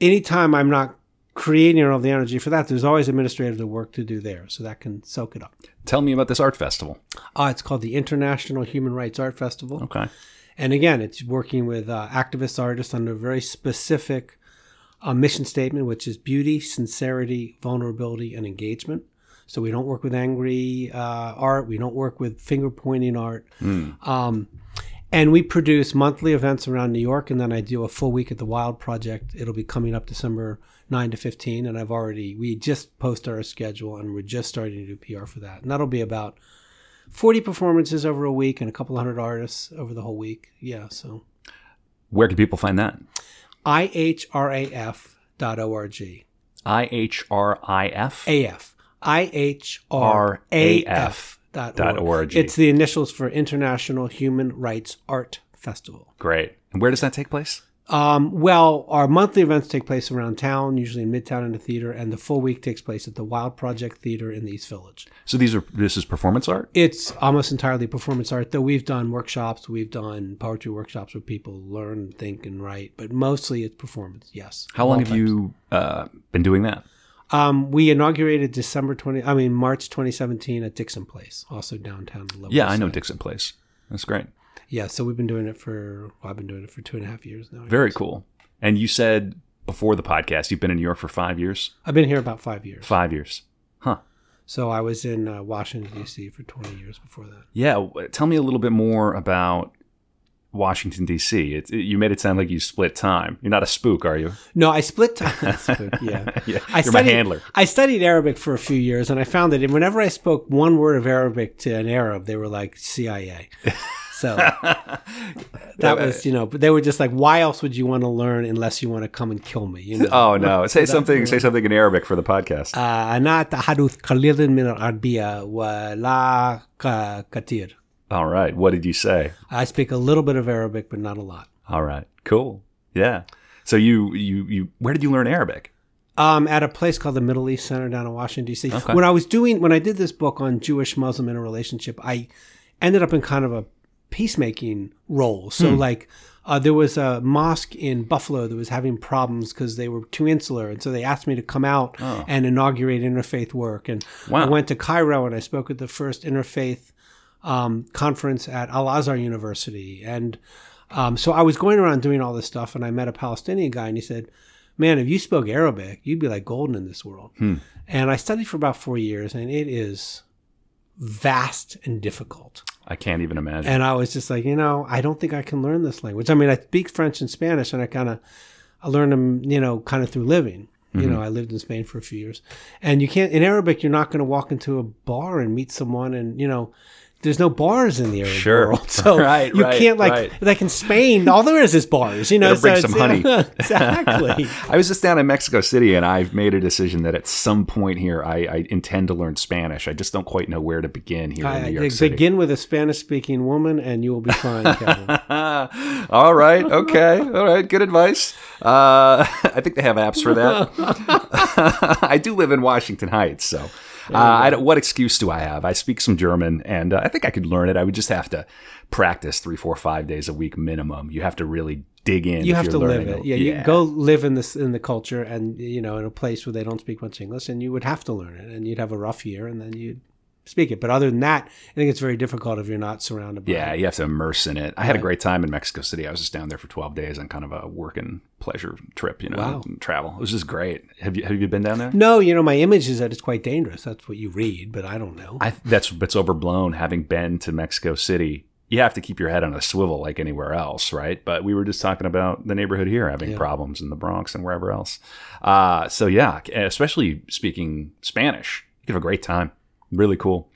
anytime I'm not creating all the energy for that, there's always administrative work to do there. So that can soak it up. Tell me about this art festival. Uh, it's called the International Human Rights Art Festival. Okay. And again, it's working with uh, activist artists under a very specific uh, mission statement, which is beauty, sincerity, vulnerability, and engagement. So we don't work with angry uh, art. We don't work with finger pointing art. Um, and we produce monthly events around New York, and then I do a full week at the Wild Project. It'll be coming up December 9 to 15, and I've already, we just posted our schedule, and we're just starting to do PR for that. And that'll be about 40 performances over a week and a couple hundred artists over the whole week. Yeah, so Where can people find that? ihraf.org. I H R I F. AF. IHRAF dot Dot org. It's the initials for International Human Rights Art Festival. Great. And where does that take place? Um, well, our monthly events take place around town, usually in Midtown in the theater, and the full week takes place at the Wild Project Theater in the East Village. So these are this is performance art. It's almost entirely performance art, though we've done workshops, we've done poetry workshops where people learn, think, and write, but mostly it's performance, yes. How long have you uh, been doing that? Um, we inaugurated December 20, I mean, March 2017 at Dixon Place, also downtown. Yeah, I know Side. Dixon Place. That's great. Yeah, so we've been doing it for, well, I've been doing it for two and a half years now. Very cool. And you said before the podcast you've been in New York for five years. I've been here about five years. Five years. Huh. So I was in uh, Washington, D.C. for 20 years before that. Yeah. Tell me a little bit more about Washington D.C. It, it- you made it sound like you split time. You're not a spook, are you? No, I split time. yeah. Yeah, I you're my handler. I studied Arabic for a few years, and I found that whenever I spoke one word of Arabic to an Arab, they were like CIA. So that was, you know, but they were just like, why else would you want to learn unless you want to come and kill me? You know. Oh no! Say something. Say something in Arabic for the podcast. آه، أنا أتحدث قليلا من العربية ولا ك- كثير. All right. What did you say? I speak a little bit of Arabic, but not a lot. All right. Cool. Yeah. So you you you where did you learn Arabic? Um, at a place called the Middle East Center down in Washington D.C. Okay. When I was doing, when I did this book on Jewish Muslim interrelationship, I ended up in kind of a peacemaking role. So Hmm. like. Uh, there was a mosque in Buffalo that was having problems because they were too insular, and so they asked me to come out and inaugurate interfaith work. And I Oh. Went to Cairo and I spoke at the first interfaith um, conference at Al Azhar University. And um, so I was going around doing all this stuff, and I met a Palestinian guy, and he said, Man, if you spoke Arabic, you'd be like golden in this world. And I studied for about four years, and it is vast and difficult. I can't even imagine. And I was just like, you know, I don't think I can learn this language. I mean, I speak French and Spanish, and I kind of, I learned them, you know, kind of through living. You mm-hmm. know, I lived in Spain for a few years, and you can't in Arabic. You're not going to walk into a bar and meet someone, and you know, there's no bars in the Arab Sure. world, so Right, you right, can't like right. like in Spain, all there is is bars. You know, Gotta bring some honey. exactly. I was just down in Mexico City, and I've made a decision that at some point here, I, I intend to learn Spanish. I just don't quite know where to begin here in I- New York I- City. begin with a Spanish-speaking woman, and you will be fine, Kevin. all right, okay, all right, good advice. Uh, I think they have apps for that. I do live in Washington Heights, so uh, I don't, what excuse do I have? I speak some German, and uh, I think I could learn it. I would just have to practice three, four, five days a week minimum. You have to really dig in. you have to live it. it. Yeah, you go live in this in the culture, and you know, in a place where they don't speak much English, and you would have to learn it, and you'd have a rough year, and then you'd speak it. But other than that, I think it's very difficult if you're not surrounded by. Yeah, you have to immerse in it. I had a great time in Mexico City. I was just down there for 12 days on kind of a work and pleasure trip, you know, Wow. travel. It was just great. Have you have you been down there? No, you know, my image is that it's quite dangerous. That's what you read, but I don't know. I that's that's overblown having been to Mexico City. You have to keep your head on a swivel like anywhere else, right? But we were just talking about the neighborhood here having Yeah. problems in the Bronx and wherever else. Uh, so yeah, especially speaking Spanish, you have a great time. Really cool.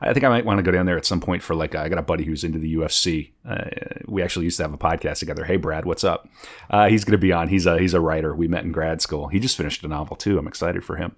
I think I might want to go down there at some point for like I got a buddy who's into the UFC. Uh, we actually used to have a podcast together. Hey Brad, what's up? Uh, he's going to be on. He's a he's a writer. We met in grad school. He just finished a novel too. I'm excited for him.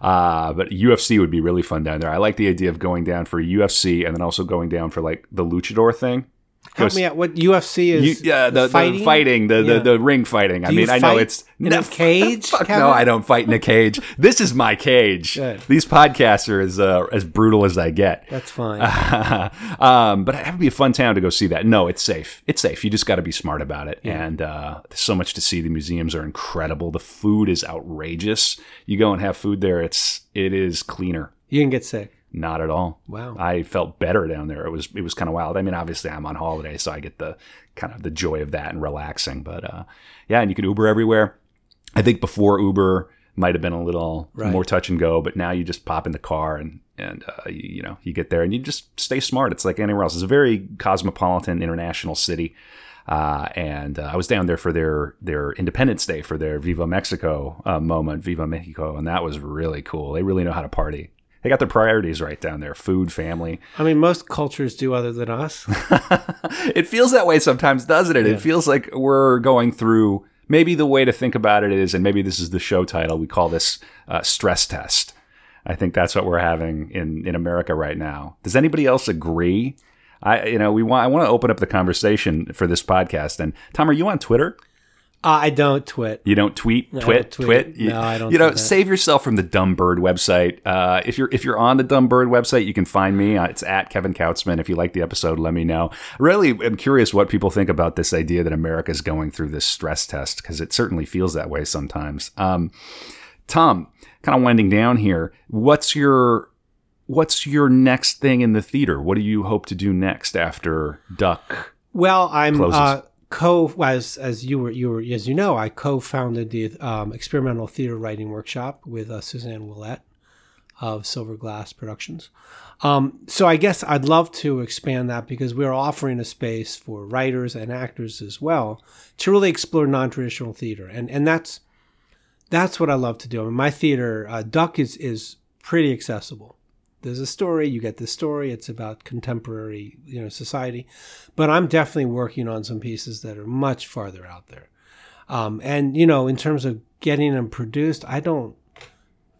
Uh, but UFC would be really fun down there. I like the idea of going down for UFC and then also going down for like the luchador thing. Help me out. What UFC is? You, yeah, the fighting, the, fighting, the, Yeah. the the ring fighting. I Do you mean, I know it's in a cage, Fuck Kevin? no, I don't fight in a cage. this is my cage. Good. These podcasts are as uh, as brutal as I get. That's fine. um, but it would be a fun town to go see that. No, it's safe. It's safe. You just got to be smart about it. And uh, there's so much to see. The museums are incredible. The food is outrageous. You go and have food there. It's it is cleaner. you can get sick. Not at all. Wow. I felt better down there. It was it was kind of wild. I mean, obviously I'm on holiday, so I get the kind of the joy of that and relaxing. But uh, yeah, and you can Uber everywhere. I think before Uber might have been a little Right. more touch and go, but now you just pop in the car and and uh, you, you know you get there and you just stay smart. It's like anywhere else. It's a very cosmopolitan international city. Uh, and uh, I was down there for their their Independence Day for their Viva Mexico uh, moment, Viva Mexico, and that was really cool. They really know how to party. They got their priorities right down there: food, family. I mean, most cultures do other than us. it feels that way sometimes, doesn't it? It feels like we're going through. Maybe the way to think about it is, and maybe this is the show title. We call this uh, stress test. I think that's what we're having in in America right now. Does anybody else agree? I you know we want I want to open up the conversation for this podcast. And Tom, are you on Twitter? Uh, I don't twit. You don't tweet, I twit, don't tweet. twit. You, No, I don't You know, do save yourself from the Dumb Bird website. Uh, if you're if you're on the Dumb Bird website, you can find me. Uh, It's at Kevin Kautzman. If you like the episode, let me know. Really, I'm curious what people think about this idea that America's going through this stress test because it certainly feels that way sometimes. Um, Tom, kind of winding down here. What's your what's your next thing in the theater? What do you hope to do next after Duck? Well, I'm uh, co as as you were you were as you know, I co-founded the um, experimental theater writing workshop with uh, Suzanne Willette of Silver Glass Productions. Um, so I guess I'd love to expand that because we're offering a space for writers and actors as well to really explore non-traditional theater, and and that's that's what I love to do. I mean, my theater, uh, Duck, is is pretty accessible. There's a story, you get the story. It's about contemporary, you know, society, but I'm definitely working on some pieces that are much farther out there. Um, and you know, in terms of getting them produced, I don't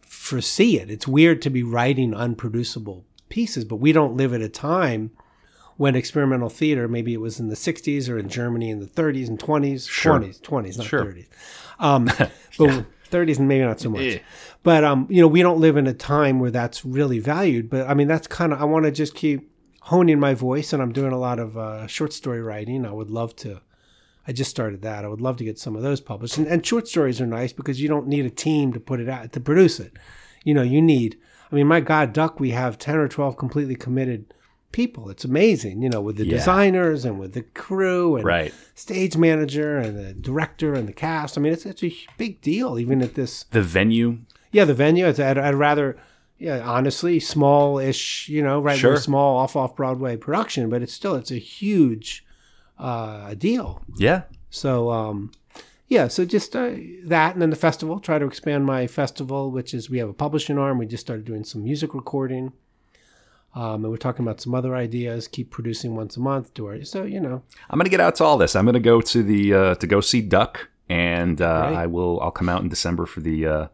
foresee it. It's weird to be writing unproducible pieces, but we don't live at a time when experimental theater, maybe it was in the 60s or in Germany in the 30s and 20s, Sure. 20s, 20s, not Sure. 30s. Um, but 30s and maybe not so much. Yeah. But um, you know, we don't live in a time where that's really valued. But I mean, that's kind of I want to just keep honing my voice, and I'm doing a lot of uh, short story writing. I would love to. I just started that. I would love to get some of those published. And, and short stories are nice because you don't need a team to put it out to produce it. You know, you need. I mean, my God, Duck, we have ten or twelve completely committed people. It's amazing. You know, with the Yeah. designers and with the crew and Right. stage manager and the director and the cast. I mean, it's it's a big deal, even at this The venue. Yeah, the venue. I'd, I'd, I'd rather, yeah, honestly, small-ish. You know, right? Sure. Small off off Broadway production, but it's still it's a huge uh, deal. Yeah. So um, yeah, so just uh, that, and then the festival. Try to expand my festival, which is we have a publishing arm. We just started doing some music recording. Um, and we're talking about some other ideas. Keep producing once a month. Do our, so you know. I'm gonna get out to all this. I'm gonna go to the uh, to go see Duck, and uh. I will. I'll come out in December for the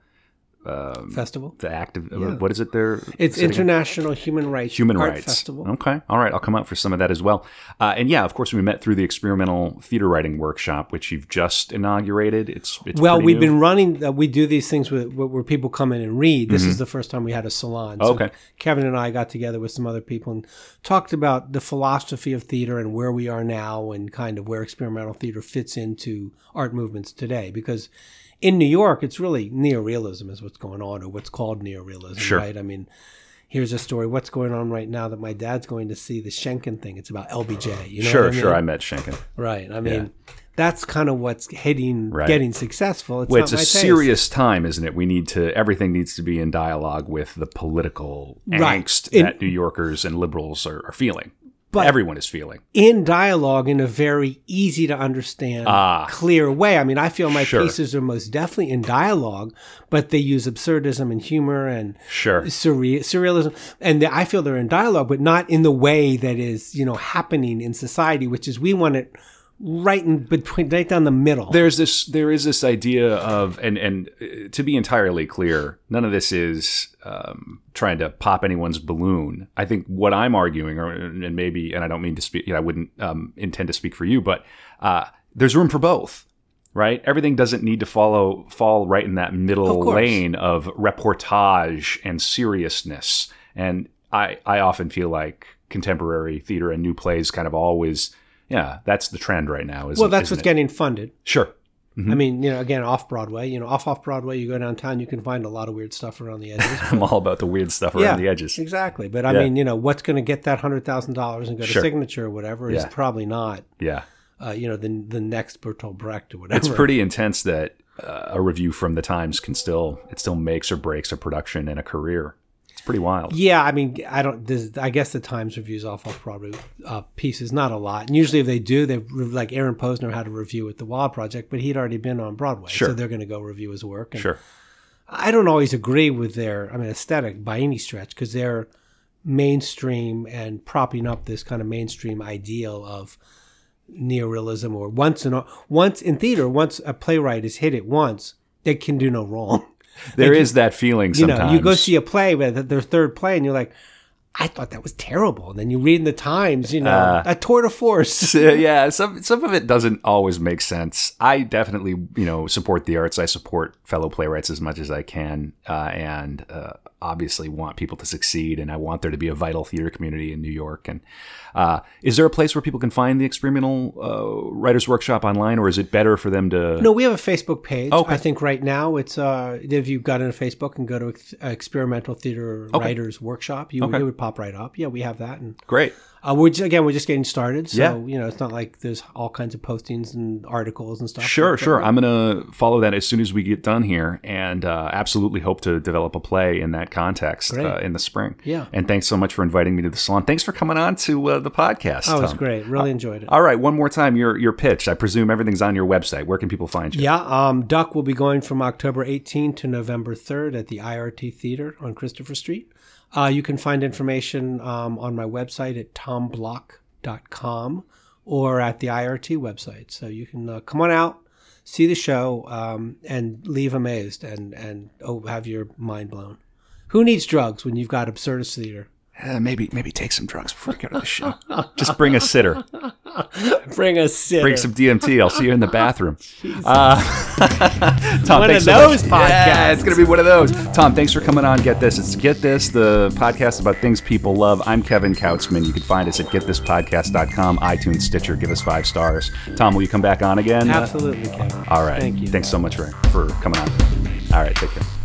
uh, Festival. the active. What is it? There. It's International Human Rights Human Art Rights Festival. Okay, all right. I'll come out for some of that as well. Uh, and yeah, of course, we met through the experimental theater writing workshop, which you've just inaugurated. It's, it's Well, we've new. been running. Uh, we do these things with, where, where people come in and read. This is the first time we had a salon. So Mm-hmm. Okay. Kevin and I got together with some other people and talked about the philosophy of theater and where we are now, and kind of where experimental theater fits into art movements today. Because in New York, it's really neorealism is what's going on, or what's called neorealism, Sure. right? I mean. Here's a story. What's going on right now that my dad's going to see the Schenkkan thing? It's about LBJ. You know sure, I mean? sure. I met Schenkkan. Right. I mean, that's kind of what's hitting, Right. getting successful. It's Well, it's a taste. serious time, isn't it? We need to. Everything needs to be in dialogue with the political Right. angst In- that New Yorkers and liberals are, are feeling. But- Everyone is feeling. in dialogue in a very easy to understand, Ah. clear way. I mean, I feel my Sure. pieces are most definitely in dialogue, but they use absurdism and humor and Sure. surreal, surrealism, and I feel they're in dialogue, but not in the way that is you know happening in society, which is we want it right in between, right down the middle. there's this there is this idea of and and uh, to be entirely clear none of this is um, trying to pop anyone's balloon i think what i'm arguing or and maybe and i don't mean to speak you know, i wouldn't um, intend to speak for you but uh, there's room for both right everything doesn't need to follow fall right in that middle course. lane of reportage and seriousness and i i often feel like contemporary theater and new plays kind of always yeah that's the trend right now isn't, well, that's what's it? getting funded. sure I mean, you know, again, off Broadway, you know, off off Broadway, you go downtown, you can find a lot of weird stuff around the edges. I'm all about the weird stuff around the edges. Exactly. But I Yeah. mean, you know, what's going to get that hundred thousand dollars and go to Sure. signature or whatever is probably not, Yeah. uh, you know, the the next Bertolt Brecht or whatever. It's pretty intense that uh, a review from the Times can still it still makes or breaks a production and a career. It's pretty wild. Yeah, I mean, I don't. This, I guess the Times reviews off off Broadway uh, pieces, not a lot. And usually, if they do, they like Aaron Posner had a review at the Wild Project, but he'd already been on Broadway, Sure. so they're going to go review his work. And Sure. I don't always agree with their, I mean, aesthetic by any stretch because they're mainstream and propping up this kind of mainstream ideal of neorealism or once in once in theater, once a playwright has hit it once, they can do no wrong. There is that feeling You know, you go see a play with their third play, and you're like, I thought that was terrible. And then you read in the Times, you know, Uh, a tour de force. yeah, some some of it doesn't always make sense. I definitely, you know, support the arts. I support fellow playwrights as much as I can, uh, and uh, obviously want people to succeed. And I want there to be a vital theater community in New York. And uh, is there a place where people can find the experimental uh, writers workshop online, or is it better for them to? No, we have a Facebook page. Okay. I think right now it's uh, if you got into Facebook and go to ex- Experimental Theater Writers Workshop, you Okay. it would pop right up. Yeah, we have that, and Great. Uh, we're just, again we're just getting started. So Yeah. you know, it's not like there's all kinds of postings and articles and stuff. Sure, uh, sure. I'm going to follow that as soon as we get done here, and uh, absolutely hope to develop a play in that context uh, in the spring. Yeah. And thanks so much for inviting me to the salon. Thanks for coming on to uh, the podcast. Oh, it's Tom. great. Really enjoyed it. All right, one more time. Your your pitch. I presume everything's on your website. Where can people find you? Yeah, um, Duck will be going from October 18 to November 3rd at the IRT Theater on Christopher Street. Uh, you can find information um, on my website at tomblock.com or at the IRT website. So you can uh, come on out, see the show, um, and leave amazed and, and oh, have your mind blown. Who needs drugs when you've got absurdist theater? Uh, maybe maybe take some drugs before we go to the show. Just bring a sitter. Bring a sitter. Bring some DMT. I'll see you in the bathroom. Uh, Tom, One thanks of so those much. Yeah, podcasts. it's going to be one of those. Tom, thanks for coming on. Get this. It's Get This, the podcast about things people love. I'm Kevin Kautzman. You can find us at getthispodcast.com, iTunes, Stitcher. Give us five stars. Tom, will you come back on again? Uh, Absolutely, Kevin. all right. Thank you. Thanks so much for, for coming on. All right. Take care.